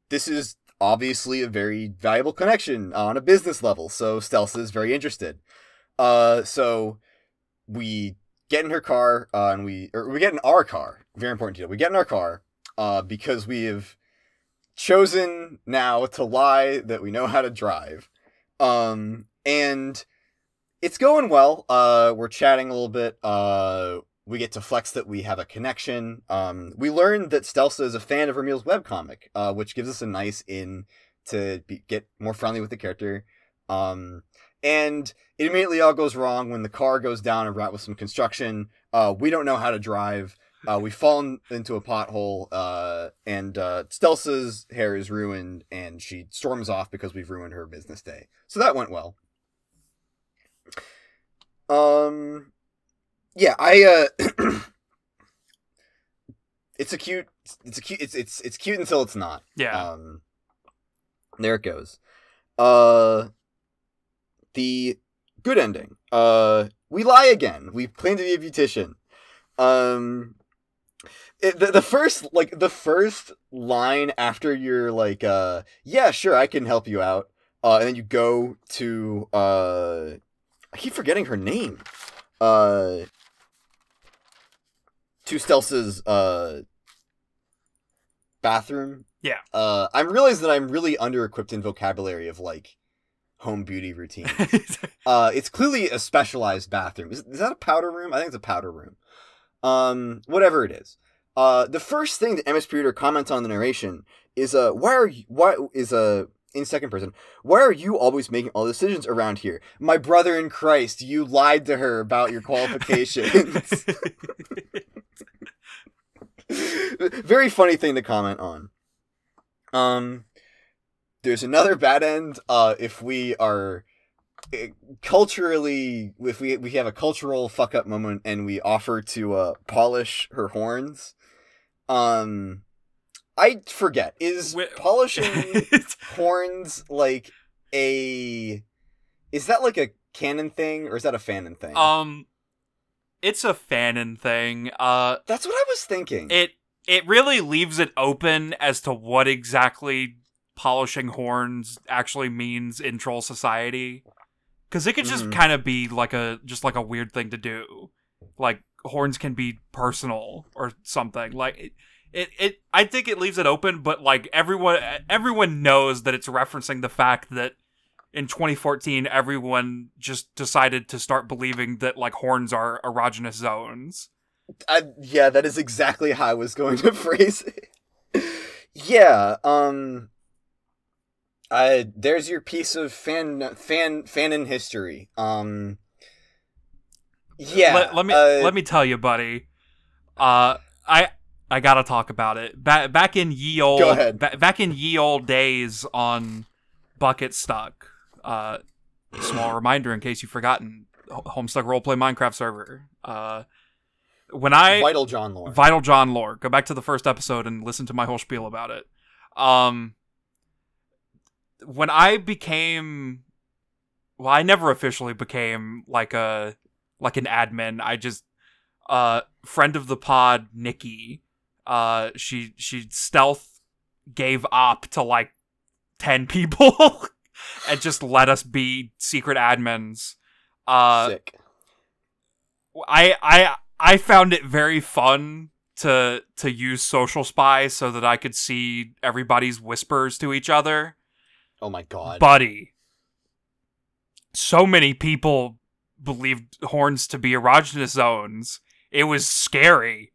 A: this is obviously a very valuable connection on a business level, so Stelsa is very interested. Uh so we get in her car uh, and we or we get in our car. Very important detail. We get in our car uh because we have chosen now to lie that we know how to drive. Um and it's going well. Uh, we're chatting a little bit. Uh, we get to flex that we have a connection. Um, we learn that Stelsa is a fan of Ramil's webcomic, uh, which gives us a nice in to be, get more friendly with the character. Um, and it immediately all goes wrong when the car goes down a route with some construction. Uh, we don't know how to drive. Uh, we fall in, into a pothole, uh, and uh, Stelsa's hair is ruined, and she storms off because we've ruined her business day. So that went well. Um, yeah, I uh, [clears throat] it's a cute, it's a cute, it's it's it's cute until it's not.
B: yeah.
A: Um, there it goes. Uh, the good ending. Uh, we lie again. We claim to be a beautician. Um, it, the, the first like the first line after you're like, uh, yeah, sure, I can help you out. Uh, and then you go to uh, I keep forgetting her name. Uh, to Stelsa's uh bathroom.
B: Yeah.
A: Uh, I'm realizing that I'm really under equipped in vocabulary of like home beauty routine. [laughs] uh, it's clearly a specialized bathroom. Is, is that a powder room? I think it's a powder room. Um, whatever it is. Uh, the first thing that MS Reader comments on the narration is uh, why are you, why is uh in second person? Why are you always making all decisions around here? My brother in Christ, you lied to her about your qualifications. [laughs] Very funny thing to comment on. Um, there's another bad end. Uh, if we are eh, culturally, if we we have a cultural fuck up moment and we offer to uh polish her horns, um, I forget is
B: Wh-
A: polishing [laughs] horns like a is that like a canon thing or is that a fanon thing?
B: um, it's a fanon thing. Uh,
A: That's what I was thinking.
B: it it really leaves it open as to what exactly polishing horns actually means in troll society because it could just
A: Mhm.
B: kind of be like a just like a weird thing to do like horns can be personal or something like it, it i think it leaves it open but like everyone everyone knows that it's referencing the fact that in 2014 everyone just decided to start believing that like horns are erogenous zones
A: I, yeah, that is exactly how I was going to [laughs] phrase it. yeah, um I there's your piece of fan fan fan fanon history. Um Yeah.
B: let, let me
A: uh,
B: let me tell you, buddy. Uh, I I gotta talk about it. Back back in ye old
A: Go ahead.
B: ba- back in ye old days on Bucket Stuck. Uh, small reminder in case you've forgotten. Homestuck roleplay Minecraft server. Uh, when I
A: Vital John Lore.
B: Vital John lore. Go back to the first episode and listen to my whole spiel about it. Um, when I became, well, I never officially became like a like an admin. I just uh friend of the pod Nikki. Uh, she she stealth gave op to like ten people [laughs] and just let us be secret admins. Uh,
A: Sick.
B: I I I found it very fun to to use social spy so that I could see everybody's whispers to each other.
A: Oh my god.
B: Buddy. So many people believed horns to be erogenous zones. It was scary.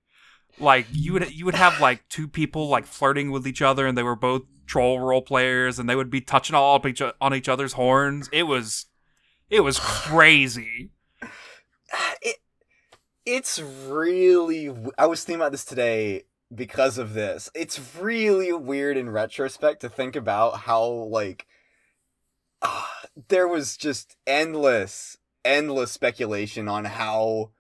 B: Like you would you would have like two people like flirting with each other and they were both troll role players and they would be touching all up each, on each other's horns. It was it was crazy. [sighs]
A: it it's really I was thinking about this today because of this. It's really weird in retrospect to think about how like ah, [sighs] there was just endless endless speculation on how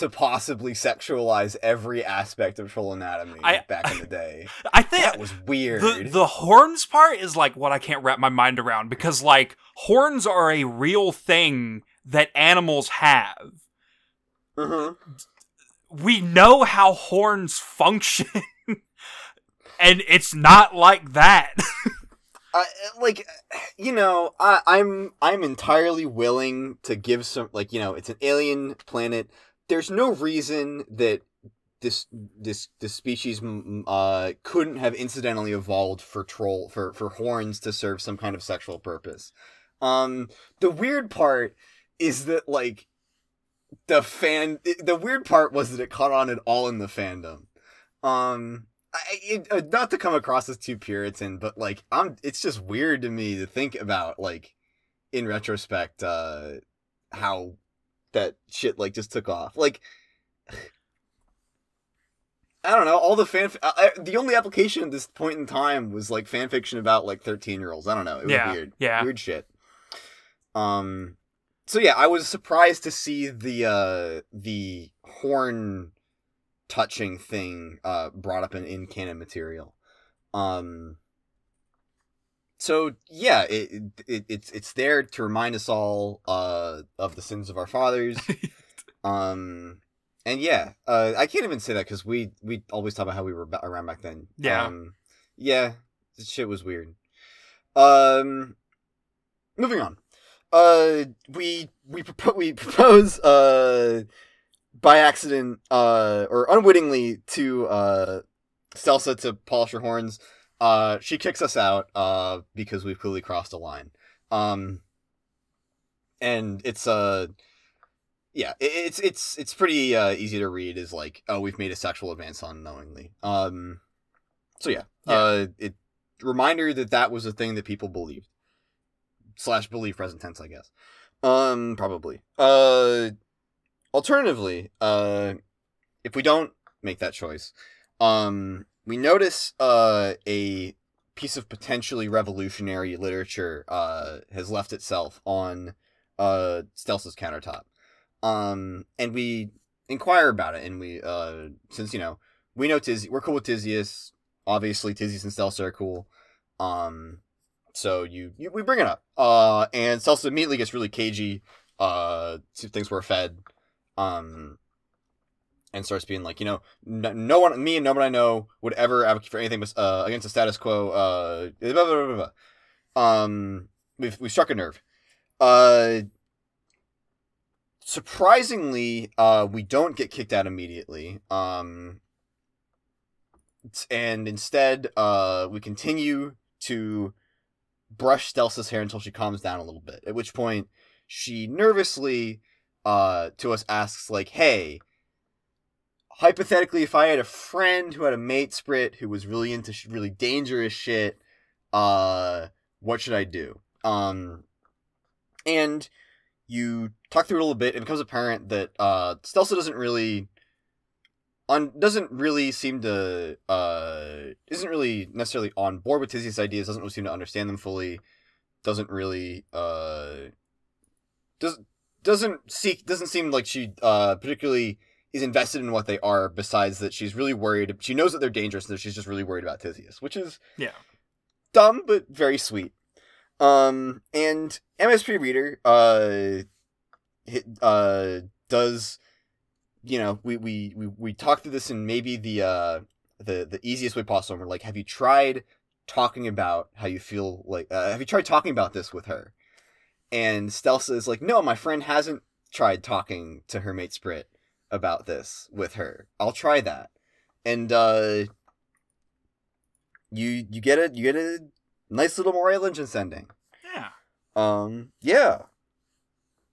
A: to possibly sexualize every aspect of troll anatomy
B: I-
A: back in the day. [laughs]
B: I think
A: that was weird.
B: the the horns part is like what I can't wrap my mind around because like horns are a real thing that animals have.
A: Mhm.
B: We know how horns function. [laughs] and it's not like that. [laughs]
A: I, like you know I, i'm i'm entirely willing to give some like you know it's an alien planet there's no reason that this this this species uh couldn't have incidentally evolved for troll for for horns to serve some kind of sexual purpose. Um the weird part is that like the fan the weird part was that it caught on at all in the fandom. Um I, it, uh, not to come across as too puritan but like i'm it's just weird to me to think about like in retrospect uh how that shit like just took off. Like i don't know all the fan I, I- the only application at this point in time was like fan fiction about like 13 year olds i don't know it was
B: Yeah,
A: weird
B: yeah.
A: weird shit. Um so yeah i was surprised to see the uh the horn touching thing uh brought up in in canon material. Um so yeah it, it it's it's there to remind us all uh of the sins of our fathers [laughs] um and yeah uh i can't even say that because we we always talk about how we were around back then
B: Yeah.
A: um yeah this shit was weird um moving on uh we we propo- we [laughs] propose uh by accident uh or unwittingly to uh to polish her horns. Uh she kicks us out uh because we've clearly crossed a line. Um and it's uh yeah, it's it's it's pretty uh easy to read is like oh we've made a sexual advance unknowingly. Um so yeah,
B: Yeah.
A: uh it reminder that that was a thing that people believed. Slash believe present tense, I guess. Um probably. Uh alternatively, uh, if we don't make that choice, um, we notice uh, a piece of potentially revolutionary literature uh, has left itself on uh, Stelsa's countertop. Um, and we inquire about it, and we, uh, since, you know, we know Tiz, we're cool with Tyzias. Obviously, Tyzias and Stelsa are cool. Um, so you, you we bring it up. Uh, and Stelsa immediately gets really cagey. Uh, things were fed um and starts being like you know no, no one me and no one i know would ever advocate for anything bes- uh, against the status quo uh blah, blah, blah. um we've we struck a nerve uh surprisingly uh we don't get kicked out immediately um and instead uh we continue to brush Stelsa's hair until she calms down a little bit at which point she nervously uh to us asks like hey hypothetically if i had a friend who had a matesprit who was really into sh- really dangerous shit uh what should i do? Um and you talk through it a little bit it becomes apparent that uh stelsa doesn't really on doesn't really seem to uh isn't really necessarily on board with Tizzy's ideas doesn't really seem to understand them fully doesn't really uh does doesn't seek doesn't seem like she uh particularly is invested in what they are besides that she's really worried she knows that they're dangerous and that she's just really worried about Tyzias which is
B: Yeah.
A: dumb but very sweet. Um and MSP reader uh hit, uh does you know we we we, we talk through this in maybe the uh the the easiest way possible. We're like have you tried talking about how you feel like uh, have you tried talking about this with her? And Stelsa is like, no, my friend hasn't tried talking to her matesprit about this with her. I'll try that. and uh, you you get a you get a nice little Moria Legends ending.
B: Yeah.
A: Um, yeah,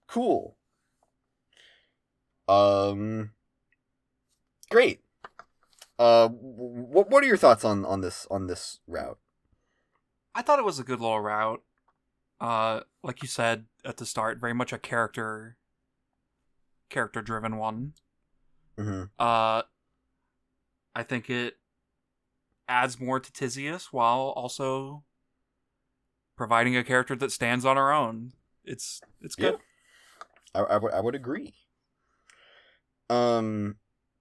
A: cool. Um, great. Uh, what what are your thoughts on on this on this route?
B: I thought it was a good little route. Uh, like you said at the start, very much a character character driven one.
A: Mm-hmm.
B: Uh, I think it adds more to Tyzias while also providing a character that stands on her own. It's it's good.
A: I, I, would, I would agree. Um,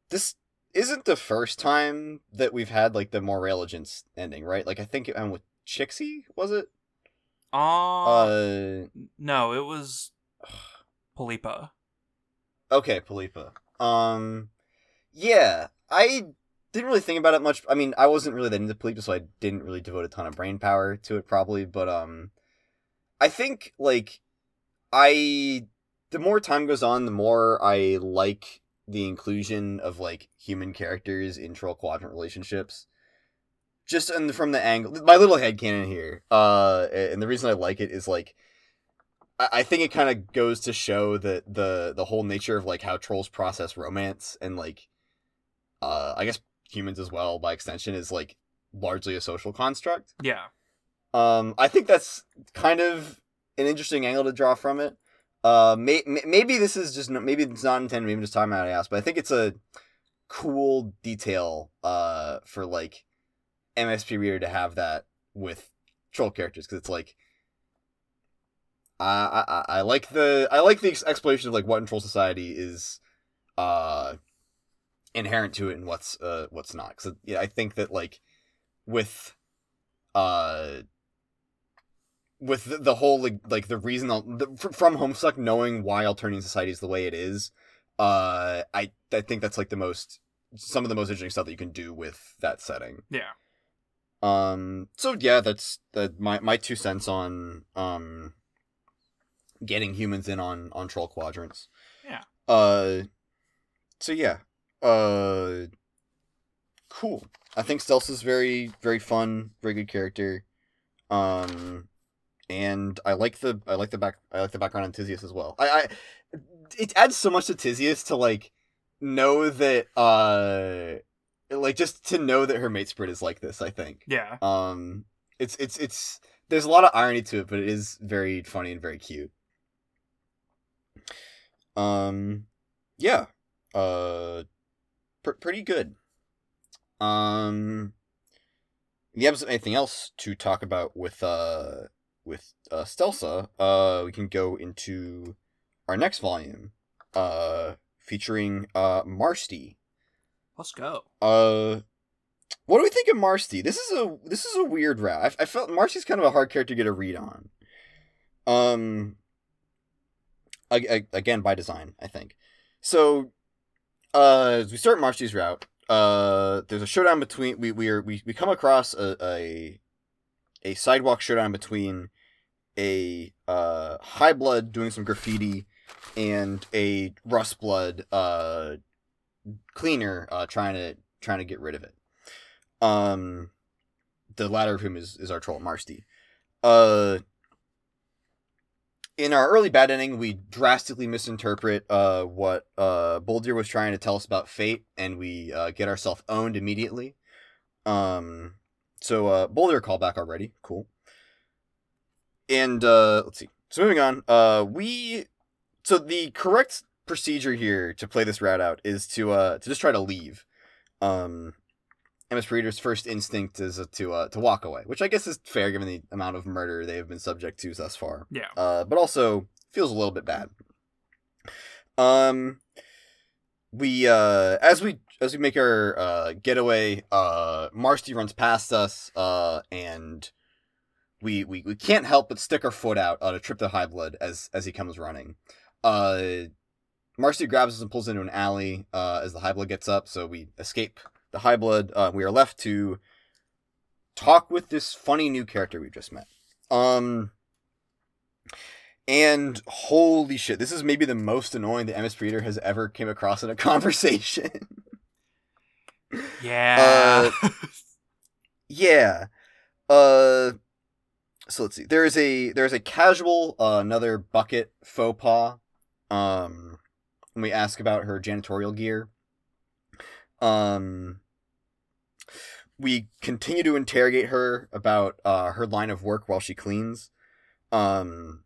A: this isn't the first time that we've had like the more Legends ending, right? Like I think it ended with Chixie, was it?
B: Uh,
A: Uh,
B: no, it was [sighs] Polypa.
A: okay, Polypa. Um, yeah, I didn't really think about it much. I mean, I wasn't really that into Polypa, so I didn't really devote a ton of brain power to it, probably. But um, I think like I, the more time goes on, the more I like the inclusion of like human characters in troll quadrant relationships. Just and from the angle, my little head headcanon here, uh, and the reason I like it is like, I, think it kind of goes to show that the the whole nature of like how trolls process romance and like, uh, I guess humans as well by extension is like largely a social construct.
B: Yeah.
A: Um, I think that's kind of an interesting angle to draw from it. Uh, may, may, maybe this is just maybe it's not intended. Maybe I'm just talking out of ass, but I think it's a cool detail. Uh, for like MSP reader to have that with troll characters because it's like. I, I I like the I like the explanation of like what in troll society is, uh, inherent to it and what's uh what's not. Because yeah, I think that like with, uh, with the, the whole like, like the reason the, from Homestuck knowing why Alternian society is the way it is, uh, I I think that's like the most some of the most interesting stuff that you can do with that setting.
B: Yeah.
A: Um. So yeah, that's that my my two cents on um getting humans in on on troll quadrants.
B: Yeah.
A: Uh. So yeah. Uh. Cool. I think Stelsa is very very fun, very good character. Um and I like the I like the back I like the background on Tyzias as well. I, I it adds so much to Tyzias to like know that uh like just to know that her matesprit is like this, I think.
B: Yeah.
A: Um it's it's it's there's a lot of irony to it, but it is very funny and very cute. Um yeah. Uh pr- pretty good. Um you have anything else to talk about with uh with uh, Stelsa, uh, we can go into our next volume, uh, featuring uh, Marsti.
B: Let's go.
A: Uh, what do we think of Marsti? This is a this is a weird route. I, I felt Marsti's kind of a hard character to get a read on. Um, again by design, I think. So, uh, as we start Marsti's route, uh, there's a showdown between we we are we, we come across a, a a sidewalk showdown between a uh, high blood doing some graffiti and a rust blood uh, cleaner uh, trying to trying to get rid of it. Um, the latter of whom is is our troll Marsti. Uh, in our early bad ending, we drastically misinterpret uh, what uh, was trying to tell us about fate, and we uh, get ourselves owned immediately. Um, so uh, Boldir callback already, cool and uh, let's see. So moving on, uh, we so the correct procedure here to play this route out is to uh to just try to leave. Um, MS Reader's first instinct is to uh to walk away, which I guess is fair given the amount of murder they have been subject to thus far.
B: Yeah.
A: Uh, but also feels a little bit bad. Um, we uh as we as we make our uh getaway, uh Marsti runs past us, uh and we, we we can't help but stick our foot out on a trip to high blood as as he comes running. Uh, Marcy grabs us and pulls into an alley uh, as the high blood gets up, so we escape the high blood. Uh, we are left to talk with this funny new character we just met. Um, and holy shit, this is maybe the most annoying the MS Reader has ever came across in a [laughs] conversation.
B: Yeah.
A: Yeah. Uh so let's see. There is a there's a casual uh, another bucket faux pas. Um when we ask about her janitorial gear. Um we continue to interrogate her about uh her line of work while she cleans. Um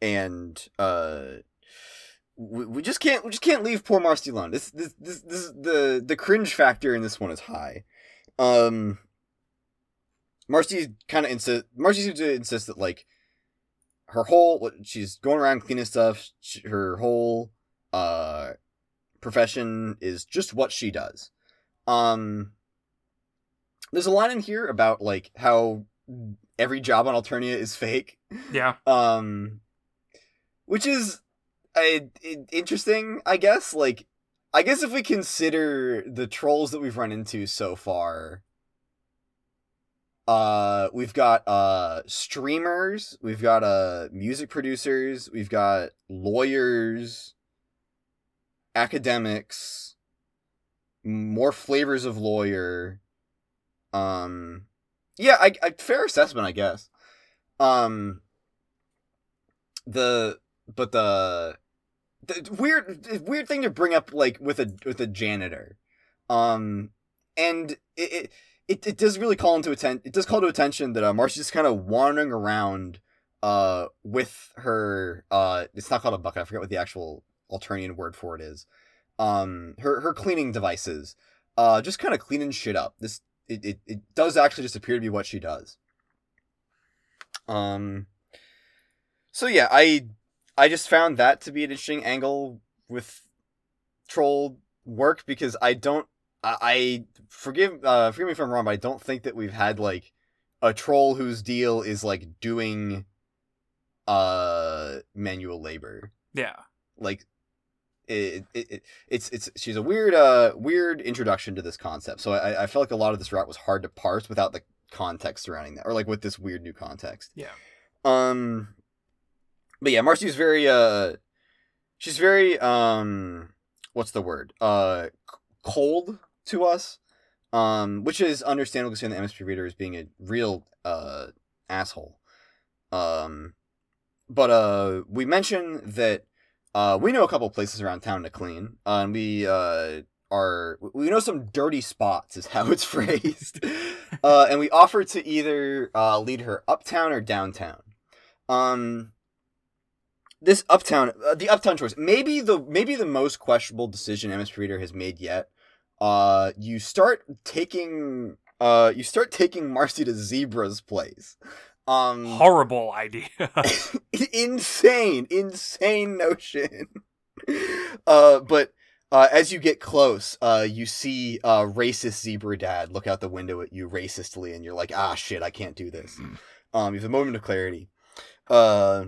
A: and uh we, we just can't we just can't leave poor Marcy alone. This this this, this the the cringe factor in this one is high. Um Marcy kind of insist. Marcy seems to insist that like her whole she's going around cleaning stuff. She, her whole uh profession is just what she does. Um, there's a line in here about like how every job on Alternia is fake.
B: yeah.
A: Um, which is a, interesting, I guess. Like, I guess if we consider the trolls that we've run into so far, uh, we've got uh streamers, we've got uh music producers, we've got lawyers, academics, more flavors of lawyer. Um, yeah, I, I fair assessment, I guess. Um, the but the, the weird weird thing to bring up like with a with a janitor, um, and it, it it, it does really call into attention. It does call to attention that uh, Marcy's just kind of wandering around uh with her uh it's not called a bucket. I forget what the actual Alternian word for it is. Um, her her cleaning devices, uh, just kind of cleaning shit up. This it, it it does actually just appear to be what she does. Um. So yeah, I I just found that to be an interesting angle with troll work because I don't I, I forgive uh forgive me if I'm wrong, but I don't think that we've had like a troll whose deal is like doing uh manual labor.
B: Yeah.
A: Like it, it, it, it's it's she's a weird uh weird introduction to this concept. So I I felt like a lot of this route was hard to parse without the context surrounding that, or like with this weird new context.
B: Yeah.
A: Um. But yeah, Marcy's very uh, she's very um, what's the word? Uh, cold to us, um, which is understandable considering the MSP reader is being a real uh asshole. Um, but uh, we mentioned that uh, we know a couple places around town to clean, uh, and we uh are we know some dirty spots is [laughs] how it's phrased, [laughs] uh, and we offer to either uh lead her uptown or downtown. Um, this uptown, uh, the uptown choice, maybe the maybe the most questionable decision MS Reader has made yet. Uh, you start taking uh you start taking Marcy to Zebruh's place. Um,
B: horrible idea. [laughs] [laughs]
A: insane, insane notion. [laughs] uh, but uh, as you get close, uh, you see uh, racist zebra dad look out the window at you racistly, and you're like, ah, shit, I can't do this. Um, you have a moment of clarity. Uh,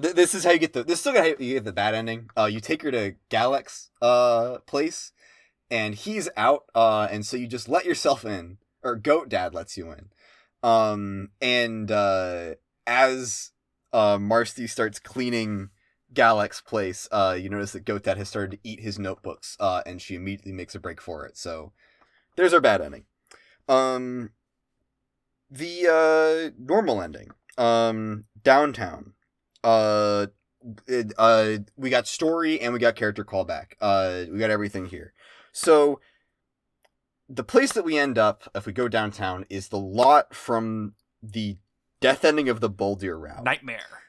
A: th- this is how you get the. This is still how you get the bad ending. Uh, you take her to Galekh uh place, and he's out. Uh, and so you just let yourself in, or Goat Dad lets you in. Um, and uh, as uh, Marcy starts cleaning Galekh's place, uh, you notice that Goat Dad has started to eat his notebooks, uh, and she immediately makes a break for it. So there's our bad ending. Um, the uh, normal ending. Um, downtown. Uh, it, uh, we got story and we got character callback. Uh, we got everything here. So the place that we end up if we go downtown is the lot from the death ending of the Boldir route.
B: Nightmare.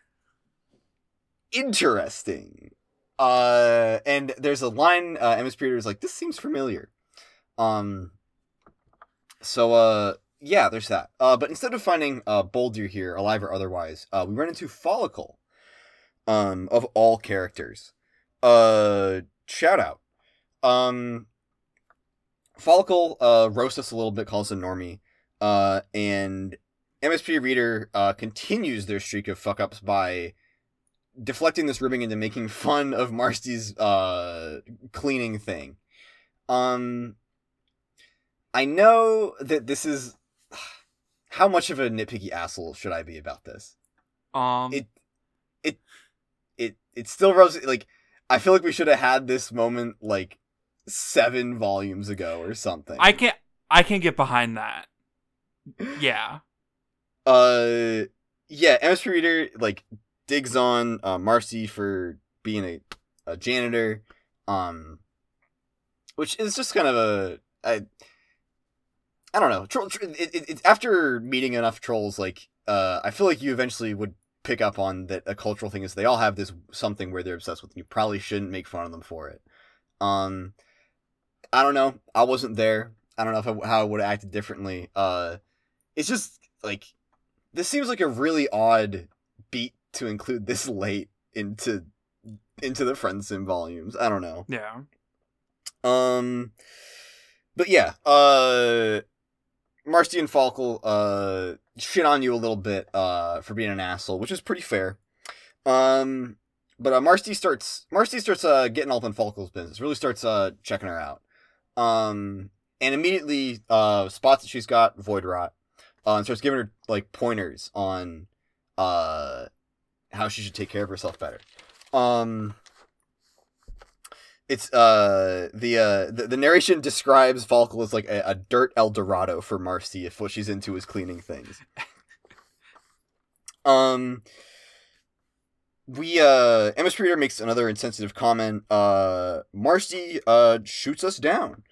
A: Interesting. Uh, and there's a line. Uh, Peter is like, "This seems familiar." Um. So, uh, yeah, there's that. Uh, but instead of finding uh Boldir here, alive or otherwise, uh, we run into Folykl. Um, of all characters. Uh, shout out. Um, Folykl uh, roasts us a little bit, calls us a normie, uh, and MSP Reader uh, continues their streak of fuck ups by deflecting this ribbing into making [laughs] fun of Marcy's uh, cleaning thing. Um, I know that this is. [sighs] How much of a nitpicky asshole should I be about this?
B: Um,
A: it, it, it, it still rubs like I feel like we should have had this moment like seven volumes ago or something.
B: I can't. I can get behind that. [laughs] Yeah.
A: uh yeah ms reader like digs on uh, marcy for being a, a janitor um which is just kind of a i i don't know troll, tr- it, it, it, after meeting enough trolls like uh i feel like you eventually would pick up on that a cultural thing is they all have this something where they're obsessed with and you probably shouldn't make fun of them for it um i don't know i wasn't there i don't know if I, how i would have acted differently uh it's just like this seems like a really odd beat to include this [laughs] late into into the friend sim volumes. I don't know.
B: Yeah.
A: Um but yeah, uh Marcy and Folykl uh shit on you a little bit uh for being an asshole, which is pretty fair. Um but uh, Marcy starts Marcy starts uh getting all up in Folykl's business. Really starts uh checking her out. Um and immediately uh spots that she's got void rot uh, and starts giving her like pointers on uh how she should take care of herself better. Um it's uh the uh the, the narration describes Folykl as like a, a dirt El Dorado for Marcy if what she's into is cleaning things. [laughs] um we uh MSP Reader makes another insensitive comment. Uh Marcy uh shoots us down.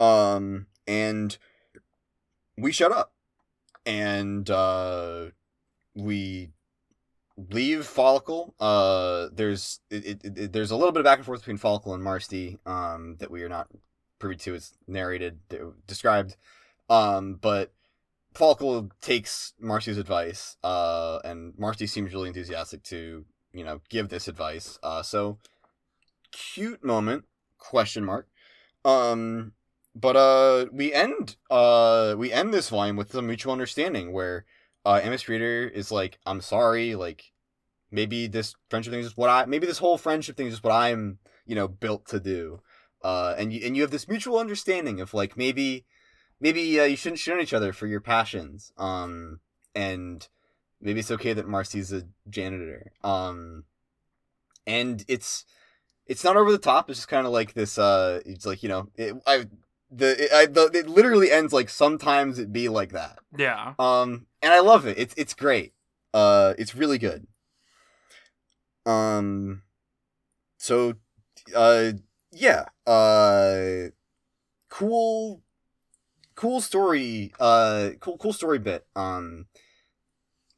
A: Um and we shut up and uh, we leave Folykl. Uh, there's it, it, it, there's a little bit of back and forth between Folykl and Marcy um, that we are not privy to. It's narrated, described, um, but Folykl takes Marcy's advice, uh, and Marcy seems really enthusiastic to you know give this advice. Uh, so cute moment question mark. Um, but uh we end uh we end this volume with some mutual understanding where uh MS Reader is like, I'm sorry, like maybe this friendship thing is what I maybe this whole friendship thing is what I'm, you know, built to do. Uh and you and you have this mutual understanding of like maybe maybe uh, you shouldn't shit on each other for your passions. Um and maybe it's okay that Marcy's a janitor. Um and it's it's not over the top. It's just kind of like this. Uh, it's like you know, it, I the it, I, the it literally ends like sometimes it be like that.
B: Yeah.
A: Um, and I love it. It's it's great. Uh, it's really good. Um, so, uh, yeah. Uh, cool, cool story. Uh, cool cool story bit. Um,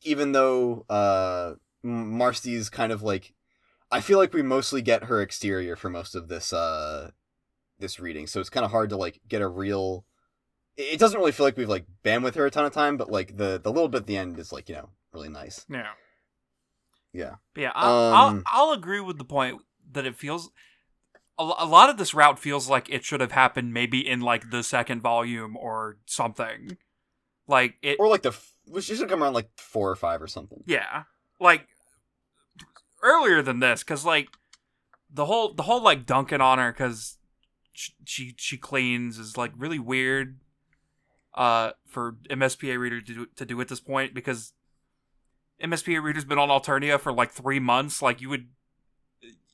A: even though uh Marcy's kind of like, I feel like we mostly get her exterior for most of this uh this reading, so it's kind of hard to like get a real. It doesn't really feel like we've like been with her a ton of time, but like the the little bit at the end is like you know really nice.
B: Yeah.
A: Yeah.
B: But yeah, I'll, I'll
A: Um,
B: I'll agree with the point that it feels a, a lot of this route feels like it should have happened maybe in like the second volume or something. Like it
A: Or like the which should come around like four or five or something.
B: Yeah, like earlier than this, because like the whole the whole like dunking on her because she, she she cleans is like really weird. Uh, for MSPA reader to do, to do at this point because MSPA reader's been on Alternia for like three months. Like you would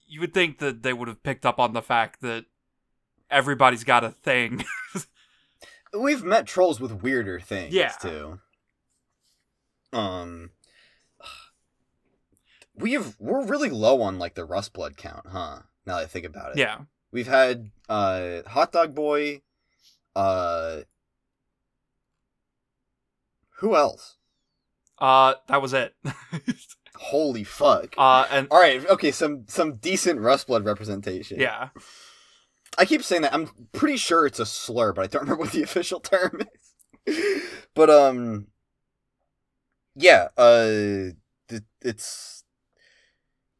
B: you would think that they would have picked up on the fact that everybody's got a thing. [laughs]
A: We've met trolls with weirder things
B: Yeah.
A: too. Um [sighs] we've we're really low on like the rust blood count, huh? Now that I think about it.
B: yeah,
A: We've had uh Hot Dog Boy, uh who else?
B: uh, that was it. [laughs]
A: Holy fuck.
B: uh, and
A: All right, okay, some some decent rust blood representation.
B: yeah,
A: I keep saying that. I'm pretty sure it's a slur, but I don't remember what the [laughs] official term is. but um yeah, uh th- it's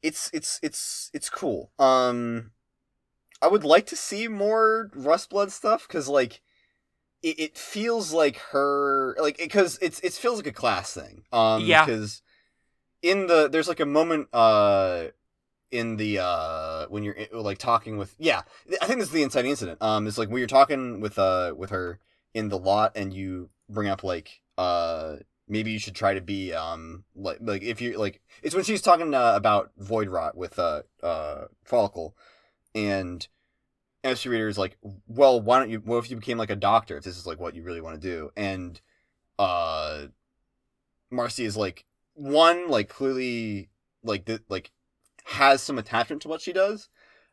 A: it's it's it's it's cool. Um I would like to see more Rustblood stuff cuz like it, it feels like her like because it's it feels like a class thing. Um
B: Yeah.
A: cuz in the there's like a moment uh in the uh when you're like talking with yeah i think this is the inciting incident um it's like when you're talking with uh with her in the lot and you bring up like uh maybe you should try to be um like like if you like it's when she's talking uh, about void rot with uh uh Folykl and MSP reader is like, well, why don't you? What if you became like a doctor? If this is like what you really want to do, and uh, Marcy is like one like clearly like the, like has some attachment to what she does.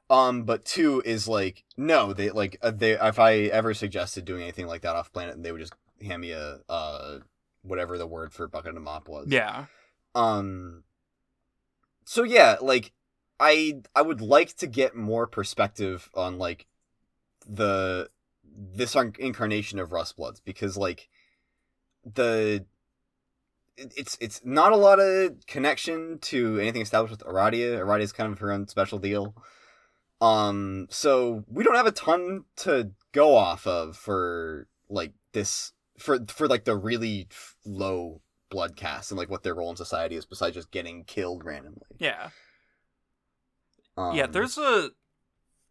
A: Um, but two is like no, they like uh, they if I ever suggested doing anything like that off planet, they would just hand me a uh whatever the word for bucket and mop was.
B: Yeah.
A: Um. So yeah, like I I would like to get more perspective on like the this incarnation of Rustbloods because like the it's it's not a lot of connection to anything established with Aradia. Aradia is kind of her own special deal. Um, so we don't have a ton to go off of for like this for for like the really low blood cast and like what their role in society is besides just getting killed randomly.
B: Yeah.
A: Um,
B: yeah, there's a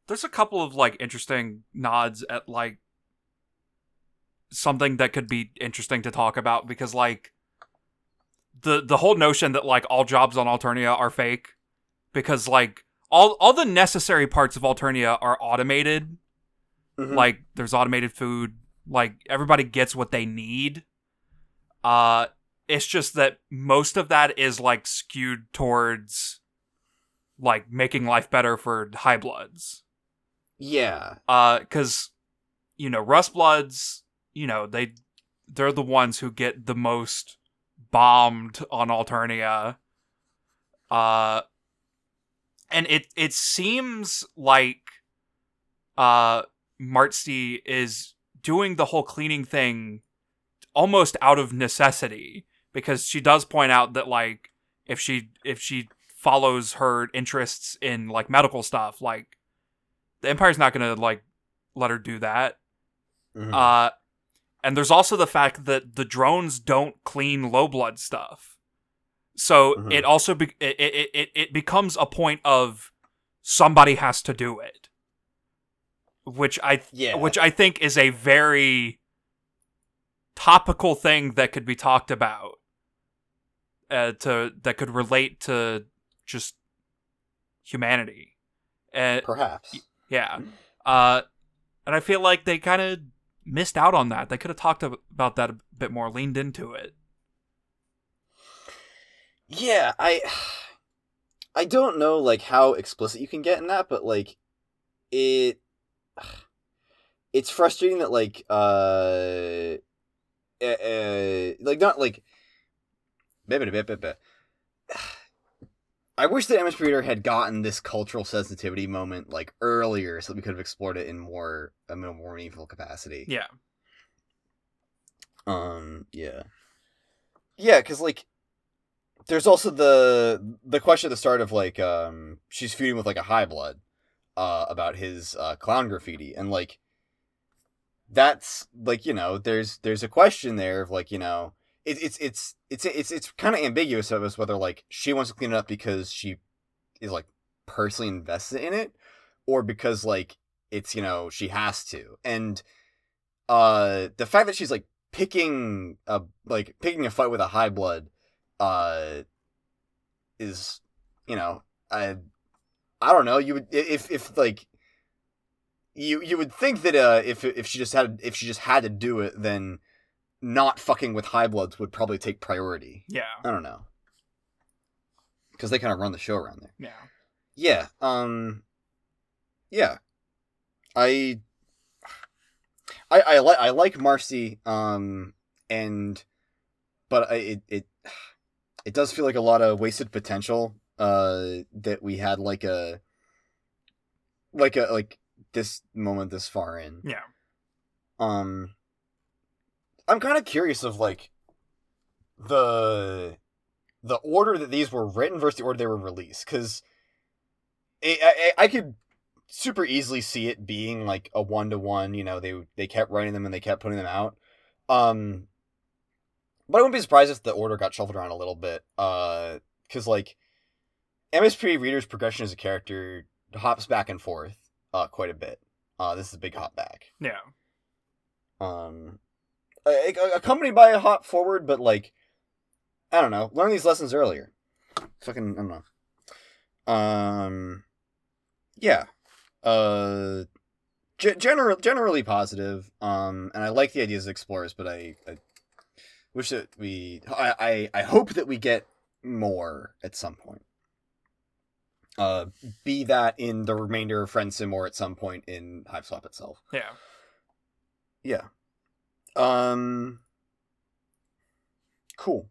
B: there's a couple of like interesting nods at like something that could be interesting to talk about because like the the whole notion that like all jobs on Alternia are fake because like all all the necessary parts of Alternia are automated.
A: mhm.
B: Like there's automated food, like everybody gets what they need. Uh it's just that most of that is like skewed towards like making life better for high bloods.
A: yeah,
B: Uh cuz you know, rust bloods, you know, they they're the ones who get the most bombed on Alternia. Uh and it it seems like uh Marsti is doing the whole cleaning thing almost out of necessity because she does point out that like if she if she follows her interests in like medical stuff like the empire's not going to like let her do that
A: Mhm.
B: uh and there's also the fact that the drones don't clean low blood stuff so
A: Mhm.
B: it also be- it, it, it becomes a point of somebody has to do it which i th-
A: yeah,
B: which I think is a very topical thing that could be talked about uh, to that could relate to just humanity. Uh,
A: perhaps.
B: yeah, uh, and I feel like they kind of missed out on that. They could have talked about that a bit more, leaned into it.
A: Yeah, I I don't know like how explicit you can get in that, but like it [sighs] it's frustrating that like uh, uh, uh like not like. [sighs] I wish that MSP Reader had gotten this cultural sensitivity moment like earlier, so that we could have explored it in more a more meaningful capacity.
B: Yeah,
A: Um. Yeah. Yeah, because like, there's also the the question at the start of like, um, she's feuding with like a high blood, uh, about his uh clown graffiti, and like, that's like you know, there's there's a question there of like you know, it, it's it's it's it's it's kind of ambiguous of us whether like she wants to clean it up because she is like personally invested in it, or because like it's you know she has to, and uh, the fact that she's like picking a like picking a fight with a high blood uh is you know i i don't know you would if if like you you would think that uh if if she just had if she just had to do it then not fucking with high bloods would probably take priority.
B: Yeah,
A: i don't know. Because they kind of run the show around there.
B: Yeah.
A: yeah um yeah. I i i like i like Marsti um and but I, it it it does feel like a lot of wasted potential uh that we had like a like a like this moment this far in
B: Yeah.
A: um i'm kind of curious of like the the order that these were written versus the order they were released because I, I, I could super easily see it being like a one to one. You know, they they kept writing them and they kept putting them out. Um, but I wouldn't be surprised if the order got shuffled around a little bit. Uh, because like MSP Reader's progression as a character hops back and forth uh quite a bit. Uh, this is a big hop back.
B: Yeah.
A: Um, accompanied by a hop forward, but like I don't know, learn these lessons earlier. Fucking I don't know. Um, yeah. Uh, G- general, generally positive. Um, and I like the ideas of explorers, but I, I wish that we. I, I, I hope that we get more at some point. Uh, be that in the remainder of FriendSim or at some point in Hiveswap itself.
B: Yeah.
A: Yeah. Um. Cool.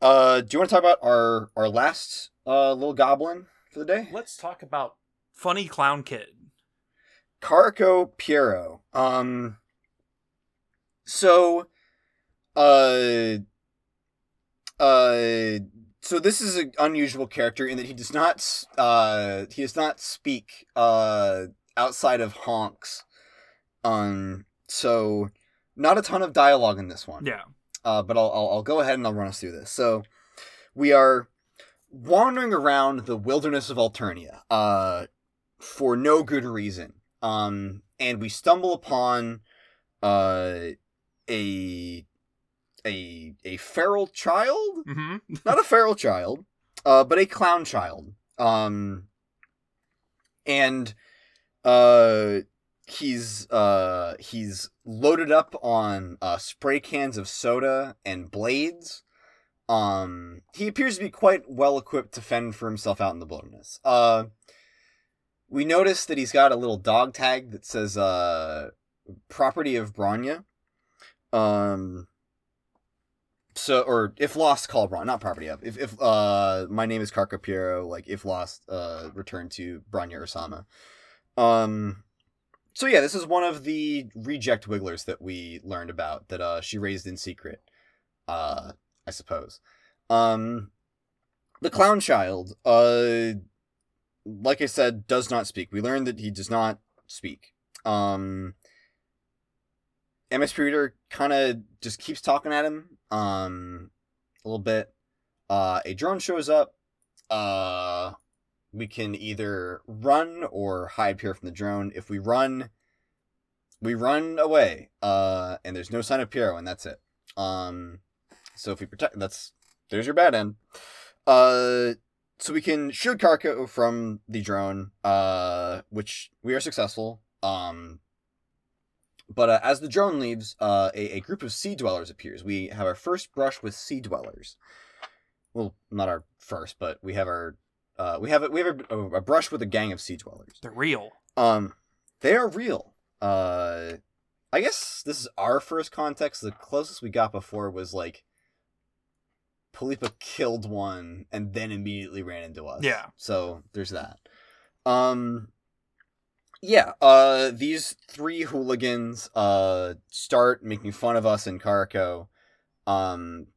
A: Uh, do you want to talk about our our last uh little goblin for the day?
B: Let's talk about Funny Clown Kid.
A: Karako Pierot. Um. So, uh, uh, so this is an unusual character in that he does not, uh, he does not speak, uh, outside of honks. Um, so not a ton of dialogue in this one.
B: Yeah.
A: Uh, but I'll, I'll I'll go ahead and I'll run us through this. So, we are wandering around the wilderness of Alternia, uh, for no good reason. Um, and we stumble upon, uh, a a a feral child,
B: Mm-hmm. [laughs]
A: not a feral child, uh, but a clown child. Um, and uh, he's uh he's loaded up on uh spray cans of soda and blades. Um, he appears to be quite well equipped to fend for himself out in the wilderness. Uh, we notice that he's got a little dog tag that says uh property of Bronya. Um so or if lost call Bron, not property of. If if uh my name is Carco Pierot, like if lost, uh return to Bronya Ursama. Um so yeah, this is one of the reject wigglers that we learned about that uh she raised in secret. Uh I suppose. Um the clown child, uh like I said, does not speak. We learned that he does not speak. Um MSP Reader kind of just keeps talking at him um a little bit. Uh a drone shows up. Uh we can either run or hide here from the drone. If we run, we run away. Uh and there's no sign of Pierot and that's it. Um so if we protect that's there's your bad end. Uh so we can shoot Carco from the drone, uh, which we are successful. Um, but uh, as the drone leaves, uh, a, a group of sea dwellers appears. We have our first brush with sea dwellers. Well, not our first, but we have our uh, we have a, we have a, a brush with a gang of sea dwellers.
B: They're real.
A: Um, they are real. Uh, I guess this is our first context. The closest we got before was like Polypa killed one and then immediately ran into us.
B: Yeah.
A: So there's that. Um, yeah. Uh, these three hooligans uh start making fun of us in Karako. Um,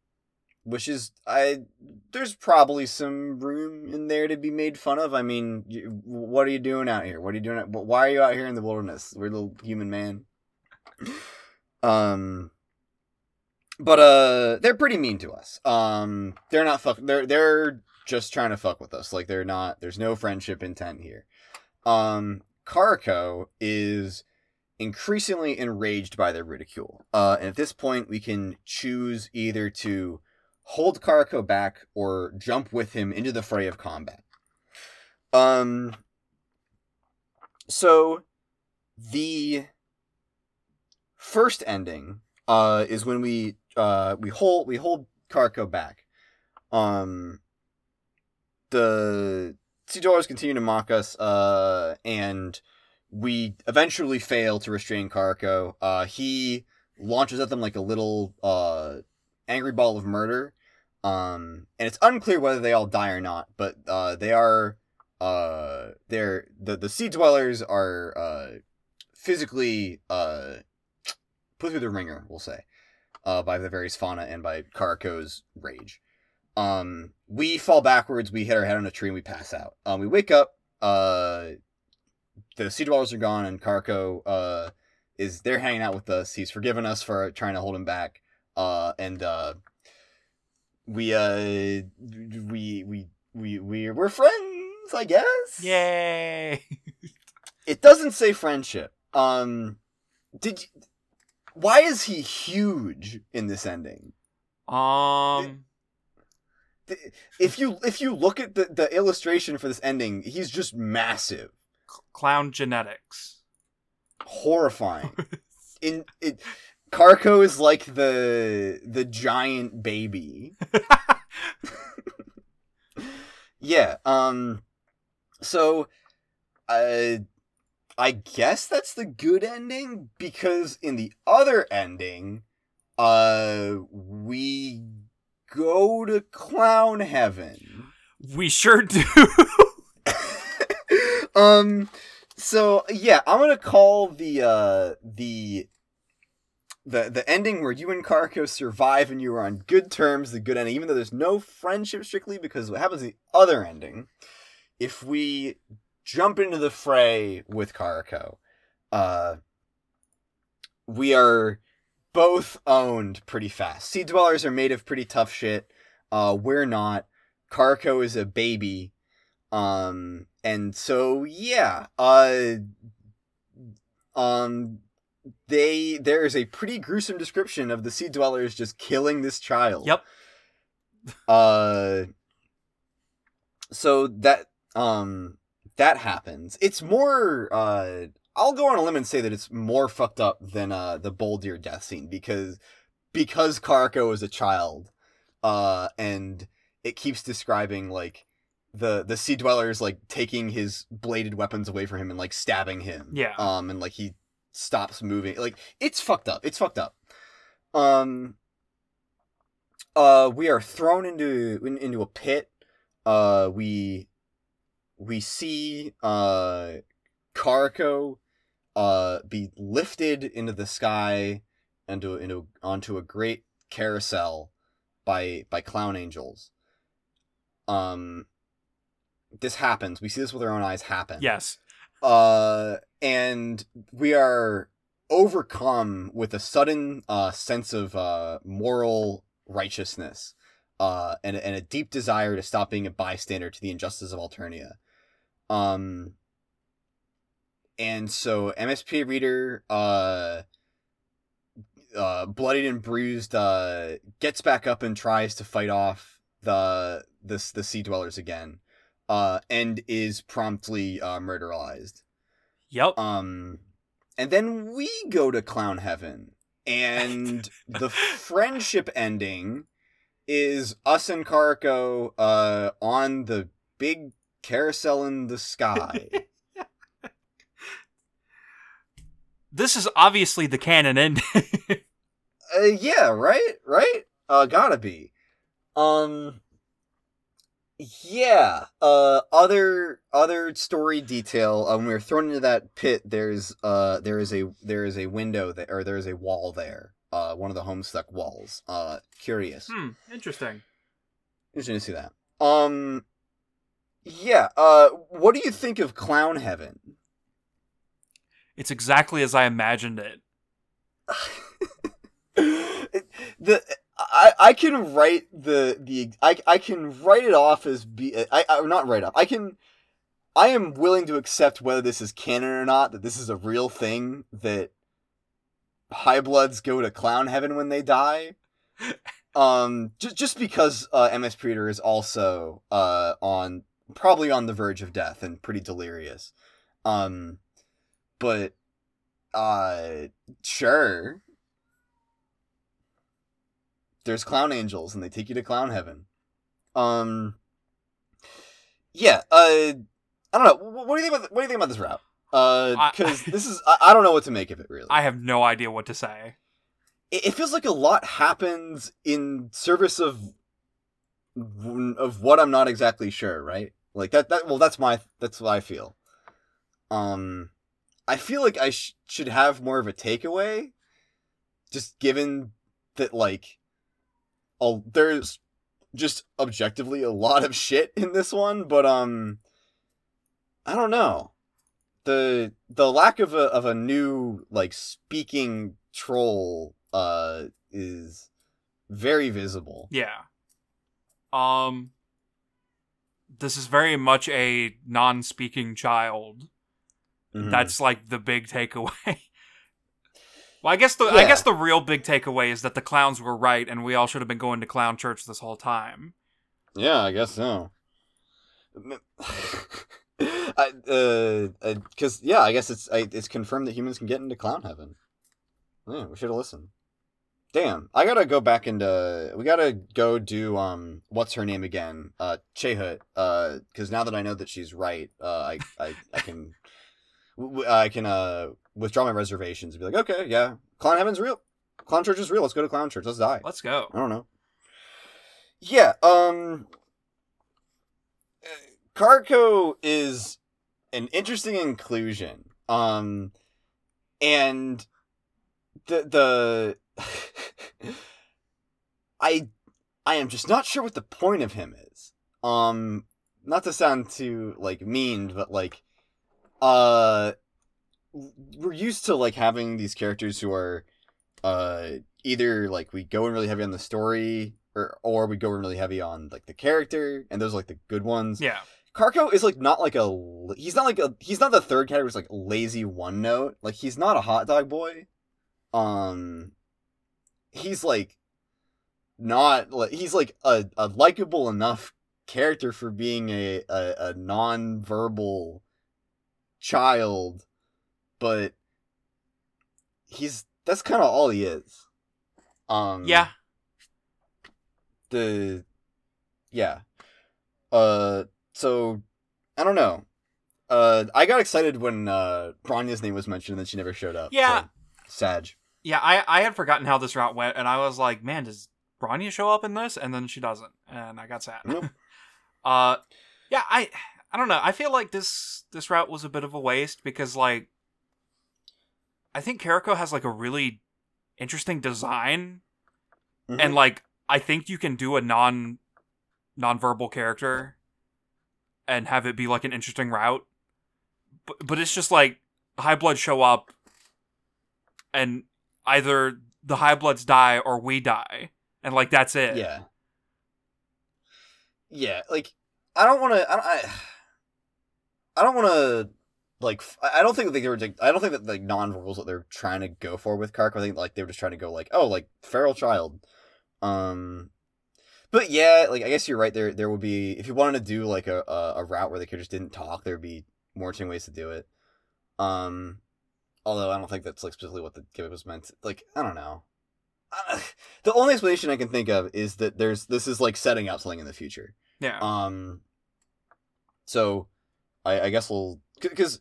A: which is I there's probably some room in there to be made fun of. I mean, you, what are you doing out here? What are you doing? out- Why are you out here in the wilderness? We're little human man. [laughs] Um, but uh, they're pretty mean to us. Um, they're not fuck. They're they're just trying to fuck with us. Like they're not. There's no friendship intent here. Um, Karako is increasingly enraged by their ridicule. Uh, and at this point, we can choose either to hold Karako back or jump with him into the fray of combat. Um. So, the first ending uh is when we uh we hold we hold Karako back. Um. The Dwellers continue to mock us, uh, and we eventually fail to restrain Karako. Uh, he launches at them like a little uh angry ball of murder. Um, and it's unclear whether they all die or not, but uh, they are uh, they're the the sea dwellers are uh physically uh put through the ringer, we'll say, uh, by the various fauna and by Karako's rage. Um, we fall backwards, we hit our head on a tree, and we pass out. Um, we wake up. Uh, the sea dwellers are gone, and Karako uh is there hanging out with us. He's forgiven us for trying to hold him back. Uh, and uh, we uh we we we we we're friends, I guess.
B: Yay!
A: It doesn't say friendship. Um, did you, why is he huge in this ending?
B: um,
A: If you if you look at the the illustration for this ending, he's just massive.
B: clown genetics.
A: horrifying. [laughs] In it, Karko is like the the giant baby. [laughs] yeah. Um. So, uh, I guess that's the good ending because in the other ending, uh, we go to clown heaven.
B: we sure do. [laughs] [laughs]
A: um so yeah i'm gonna call the uh the the the ending where you and Karko survive and you are on good terms the good ending even though there's no friendship strictly because what happens in the other ending if we jump into the fray with Karko uh we are both owned pretty fast. Sea dwellers are made of pretty tough shit. Uh we're not. Karko is a baby. Um and so yeah uh um they there is a pretty gruesome description of the sea dwellers just killing this child.
B: Yep. [laughs]
A: uh so that um that happens. It's more uh i'll go on a limb and say that it's more fucked up than uh the boldir death scene because because karko is a child uh and it keeps describing like the the sea dwellers like taking his bladed weapons away from him and like stabbing him
B: Yeah.
A: um and like he stops moving. Like it's fucked up. It's fucked up. Um uh we are thrown into in, into a pit. Uh we we see uh Karko uh be lifted into the sky and into into onto a great carousel by by clown angels. Um this happens. We see this with our own eyes happen.
B: Yes.
A: uh and we are overcome with a sudden uh sense of uh moral righteousness uh and, and a deep desire to stop being a bystander to the injustice of alternia. Um and so msp reader uh uh bloodied and bruised uh gets back up and tries to fight off the the, the sea dwellers again uh and is promptly uh murderized
B: Yep.
A: um, and then we go to clown heaven, and [laughs] the friendship ending is us and Karko uh on the big carousel in the [laughs] sky.
B: This is obviously the canon ending. [laughs]
A: uh, yeah, right, right. Uh, gotta be. Um. Yeah. Uh. Other other story detail. Um. When we were thrown into that pit. There's uh. There is a there is a window there or there is a wall there. Uh. One of the homestuck walls. Uh. Curious.
B: hmm. Interesting.
A: Interesting to see that. Um. Yeah. Uh. What do you think of Clown Heaven?
B: It's exactly as I imagined it. [laughs]
A: the I, I can write the the I, I can write it off as be I, I not write off. I can I am willing to accept whether this is canon or not that this is a real thing that high bloods go to clown heaven when they die. [laughs] Um just just because uh MSP Reader is also uh on probably on the verge of death and pretty delirious. Um but uh sure there's clown angels and they take you to clown heaven. Um Yeah, uh I don't know. What do you think about what do you think about this route? Uh cuz [laughs] this is I, I don't know what to make of it really.
B: I have no idea what to say.
A: it, it feels like a lot happens in service of of what I'm not exactly sure, right? Like that that well that's my that's what I feel. Um I feel like I sh- should have more of a takeaway just given that like a, there's just objectively a lot of shit in this one, but um I don't know. The the lack of a of a new like speaking troll uh is very visible.
B: Yeah. Um this is very much a non-speaking child.
A: Mhm.
B: That's like the big takeaway. [laughs] well, I guess the I guess the real big takeaway is that the clowns were right and we all should have been going to clown church this whole time.
A: Yeah, I guess so. [laughs] I, uh, because yeah, I guess it's I, it's confirmed that humans can get into clown heaven. Yeah, we should have listened. Damn, I gotta go back into. We gotta go do um, what's her name again? Uh, Chahut. Uh, because now that I know that she's right, uh, I I I can, [laughs] w- I can uh withdraw my reservations and be like, okay, yeah, clown heaven's real. Clown church is real. Let's go to clown church. Let's die.
B: Let's go.
A: I don't know. Yeah, um Carco is an interesting inclusion. Um and the the [laughs] I I am just not sure what the point of him is. Um not to sound too like mean, but like uh we're used to like having these characters who are uh either like we go in really heavy on the story or or we go in really heavy on like the character and those are like the good ones.
B: Yeah.
A: Carco is like not like a he's not like a he's not the third category who's like lazy one note. Like he's not a hot dog boy. Um he's like not like he's like a, a likable enough character for being a, a, a non-verbal child but he's that's kind of all he is um
B: Yeah.
A: the yeah uh so i don't know uh i got excited when uh Bronya's name was mentioned and then she never showed up
B: Yeah.
A: so, sag
B: Yeah, I, I had forgotten how this route went, and I was like, man, does Bronya show up in this? And then she doesn't, and I got sad.
A: Nope. [laughs]
B: uh, yeah, I I don't know. I feel like this this route was a bit of a waste because like, I think Karako has like a really interesting design,
A: Mhm.
B: and like I think you can do a non non-verbal character and have it be like an interesting route. But but it's just like high blood show up and either the high bloods die or we die. And like that's it.
A: yeah yeah like i don't want to I, I i don't want to like I don't think that they were like, i don't think that like non-verbals that they're trying to go for with Kark. i think like they were just trying to go like oh like feral child um but yeah like i guess you're right there there would be if you wanted to do like a a, a route where the characters didn't talk there would be more interesting ways to do it um although i don't think that's like specifically what the gimmick was meant to, like i don't know I- [sighs] the only explanation i can think of is that there's this is like setting up something in the future
B: Yeah.
A: um, so I, I guess we'll because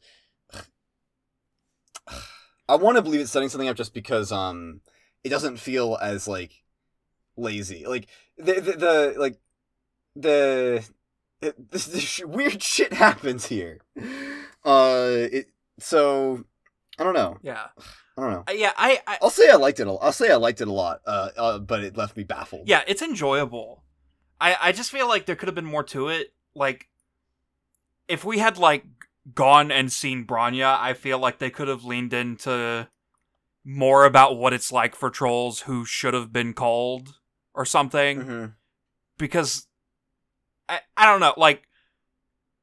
A: [sighs] I want to believe it's setting something up just because um it doesn't feel as like lazy like the the, the like the it, [laughs] this, this sh- weird shit happens here uh it so I don't know
B: yeah.
A: I don't know
B: Uh, yeah, I, I
A: I'll say I liked it a, I'll say I liked it a lot uh, uh but it left me baffled
B: yeah, it's enjoyable. I I just feel like there could have been more to it. Like if we had like gone and seen Bronya, I feel like they could have leaned into more about what it's like for trolls who should have been called or something.
A: Mhm.
B: because I, I don't know, like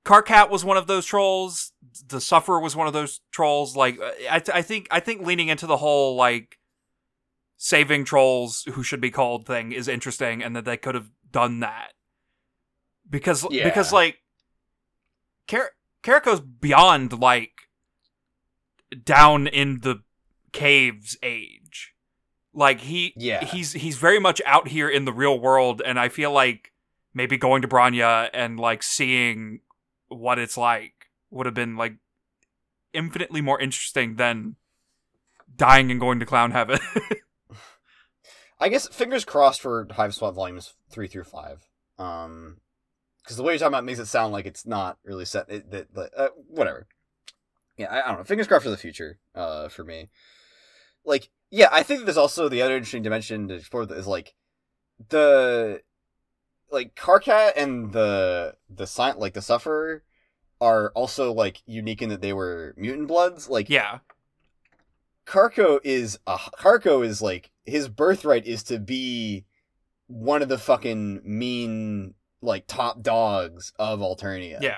B: Karkat was one of those trolls, the Sufferer was one of those trolls. Like I, I think I think leaning into the whole like saving trolls who should be called thing is interesting, and that they could have done that because
A: Yeah.
B: because like Car- Karako's beyond like down in the caves age. Like he
A: Yeah.
B: he's he's very much out here in the real world and I feel like maybe going to Bronya and like seeing what it's like would have been like infinitely more interesting than dying and going to clown heaven. [laughs]
A: I guess fingers crossed for Hiveswap volumes three through five. Um, because the way you're talking about it makes it sound like it's not really set. It, that, but uh, whatever. Yeah, I, I don't know. Fingers crossed for the future. Uh, for me, like, yeah, I think there's also the other interesting dimension to explore that is like the like Karkat and the the sign like the Sufferer are also like unique in that they were mutant bloods. Like,
B: yeah.
A: Karko is a Karko is like his birthright is to be one of the fucking mean like top dogs of Alternia.
B: Yeah.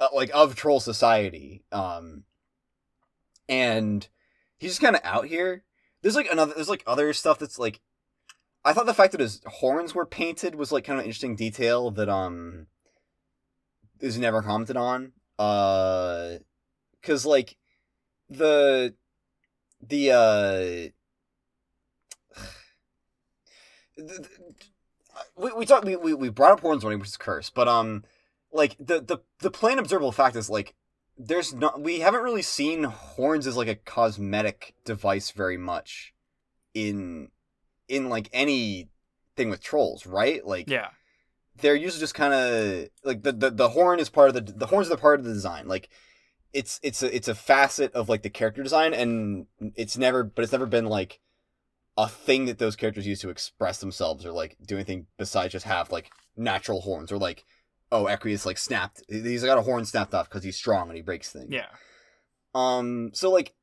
A: Uh, like of troll society. Um and he's just kind of out here. There's like another there's like other stuff that's like I thought the fact that his horns were painted was like kind of an interesting detail that um is never commented on. Uh, cause like the the uh. [sighs] the- the- we we talked we, we, we brought up horns running which is curse but um like the the the plain observable fact is like there's not we haven't really seen horns as like a cosmetic device very much in in like any thing with trolls right like
B: Yeah.
A: they're usually just kind of like the, the the horn is part of the the horns are part of the design like it's it's a it's a facet of like the character design and it's never but it's never been like a thing that those characters use to express themselves or like do anything besides just have like natural horns or like oh Equius like snapped he's got a horn snapped off because he's strong and he breaks things
B: Yeah.
A: um, so like,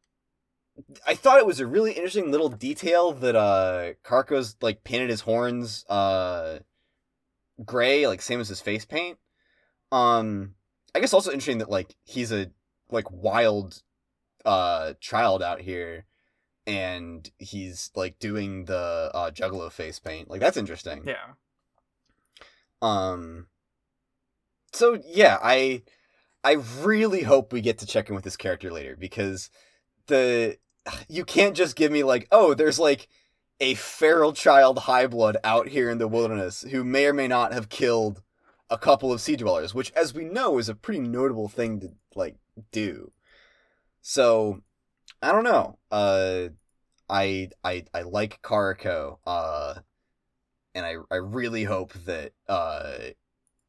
A: I thought it was a really interesting little detail that uh Karko's like painted his horns uh gray, like same as his face paint. Um, I guess also interesting that like he's a like wild uh child out here, and he's like doing the uh Juggalo face paint. Like that's interesting.
B: Yeah.
A: Um. So yeah, I I really hope we get to check in with this character later because the [sighs] you can't just give me like oh there's like a feral child high blood out here in the wilderness who may or may not have killed a couple of sea dwellers, which as we know is a pretty notable thing to like do. So I don't know. Uh I I I like Karako. Uh and I I really hope that uh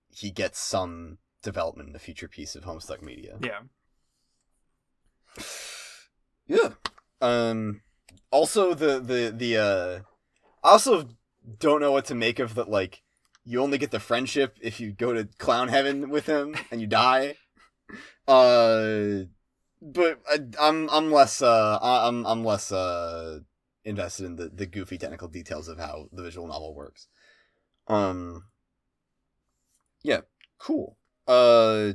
A: he gets some development in the future piece of Homestuck Media.
B: Yeah. [sighs]
A: Yeah. Um also the the the uh I also don't know what to make of that like you only get the friendship if you go to clown heaven with him and you die. [laughs] Uh but I, I'm I'm less uh I'm I'm less uh invested in the the goofy technical details of how the visual novel works. Um yeah, cool. Uh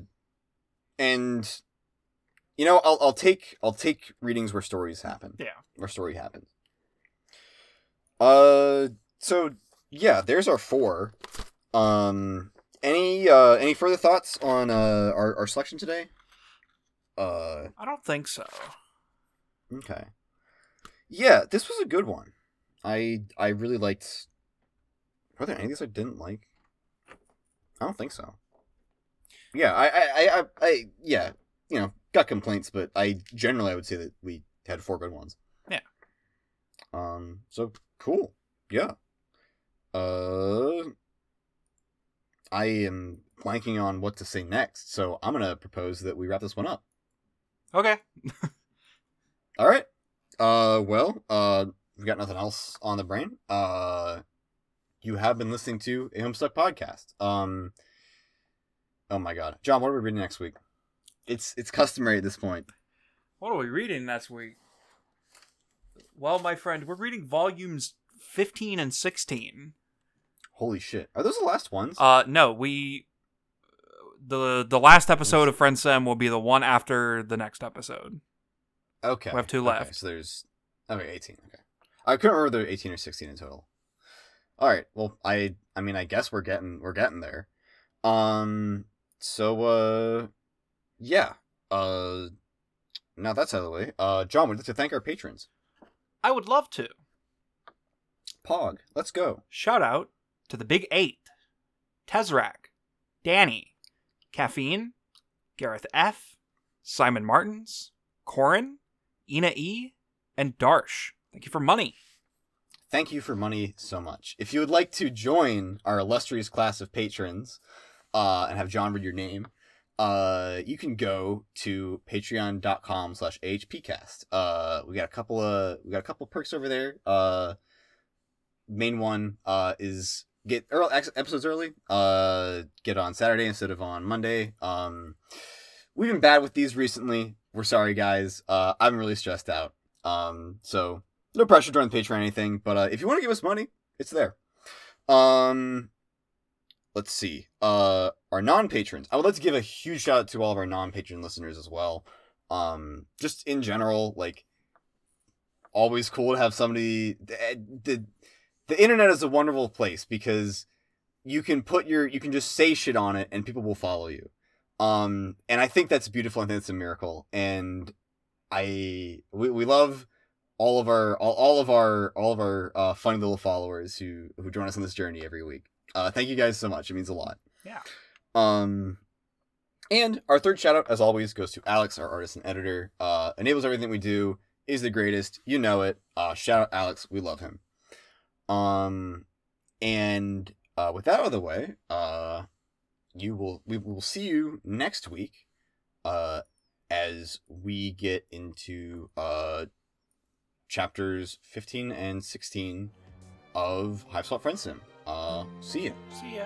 A: and you know, I'll I'll take I'll take readings where stories happen.
B: Yeah.
A: Where story happens. Uh so yeah, there's our four. Um any uh any further thoughts on uh our, our selection today? Uh
B: I don't think so.
A: okay. Yeah, this was a good one. I I really liked Were there any of these I didn't like? I don't think so. Yeah, I I I, I, I yeah, you know, got complaints, but I generally I would say that we had four good ones.
B: Yeah.
A: Um. So cool. Yeah. Uh. I am blanking on what to say next, so I'm gonna propose that we wrap this one up.
B: Okay. [laughs]
A: All right. Uh. Well. Uh. We've got nothing else on the brain. Uh. You have been listening to a Homestuck podcast. Um. Oh my God, John, what are we reading next week? It's it's customary at this point.
B: What are we reading next week? Well, my friend, we're reading volumes 15 and 16.
A: Holy shit, are those the last ones?
B: Uh no, we the the last episode of FriendSim will be the one after the next episode.
A: okay,
B: we have two
A: Okay,
B: left.
A: so there's okay, eighteen. Okay, I couldn't remember the eighteen or sixteen in total. All right, well, I I mean, I guess we're getting we're getting there. Um, so uh, yeah. Uh, now that's out of the way. Uh, John, we'd like to thank our patrons.
B: I would love to.
A: Pog, let's go.
B: Shout out to the Big Eight Tezrak, Danny, Caffeine, Gareth F., Simon Martins, Corin, Ina E., and Darsh. Thank you for money.
A: Thank you for money so much. If you would like to join our illustrious class of patrons, uh, and have John read your name, uh, you can go to patreon.com slash ahpcast. Uh, we got a couple of, we got a couple perks over there. Uh, main one, uh, is get early, episodes early, uh, get on Saturday instead of on Monday. Um, we've been bad with these recently. We're sorry, guys. Uh, I'm really stressed out. Um, so no pressure join the Patreon or anything, but uh, if you want to give us money, it's there. Um, let's see. Uh, our non-patrons. I would like to give a huge shout out to all of our non-patron listeners as well. Um, just in general, like, always cool to have somebody. The, the, the internet is a wonderful place because you can put your you can just say shit on it and people will follow you. Um, and I think that's beautiful. I think it's a miracle, and I we, we love all of our all, all of our all of our uh, funny little followers who who join us on this journey every week. Uh, thank you guys so much. It means a lot.
B: Yeah.
A: Um, and our third shout out, as always, goes to Alex, our artist and editor. Uh, enables everything we do. Is the greatest. You know it. Uh, shout out Alex. We love him. Um, and uh, with that out of the way, uh, you will we will see you next week. Uh, as we get into uh chapters 15 and 16 of Hiveswap Friend Sim. Uh, see you.
B: See ya.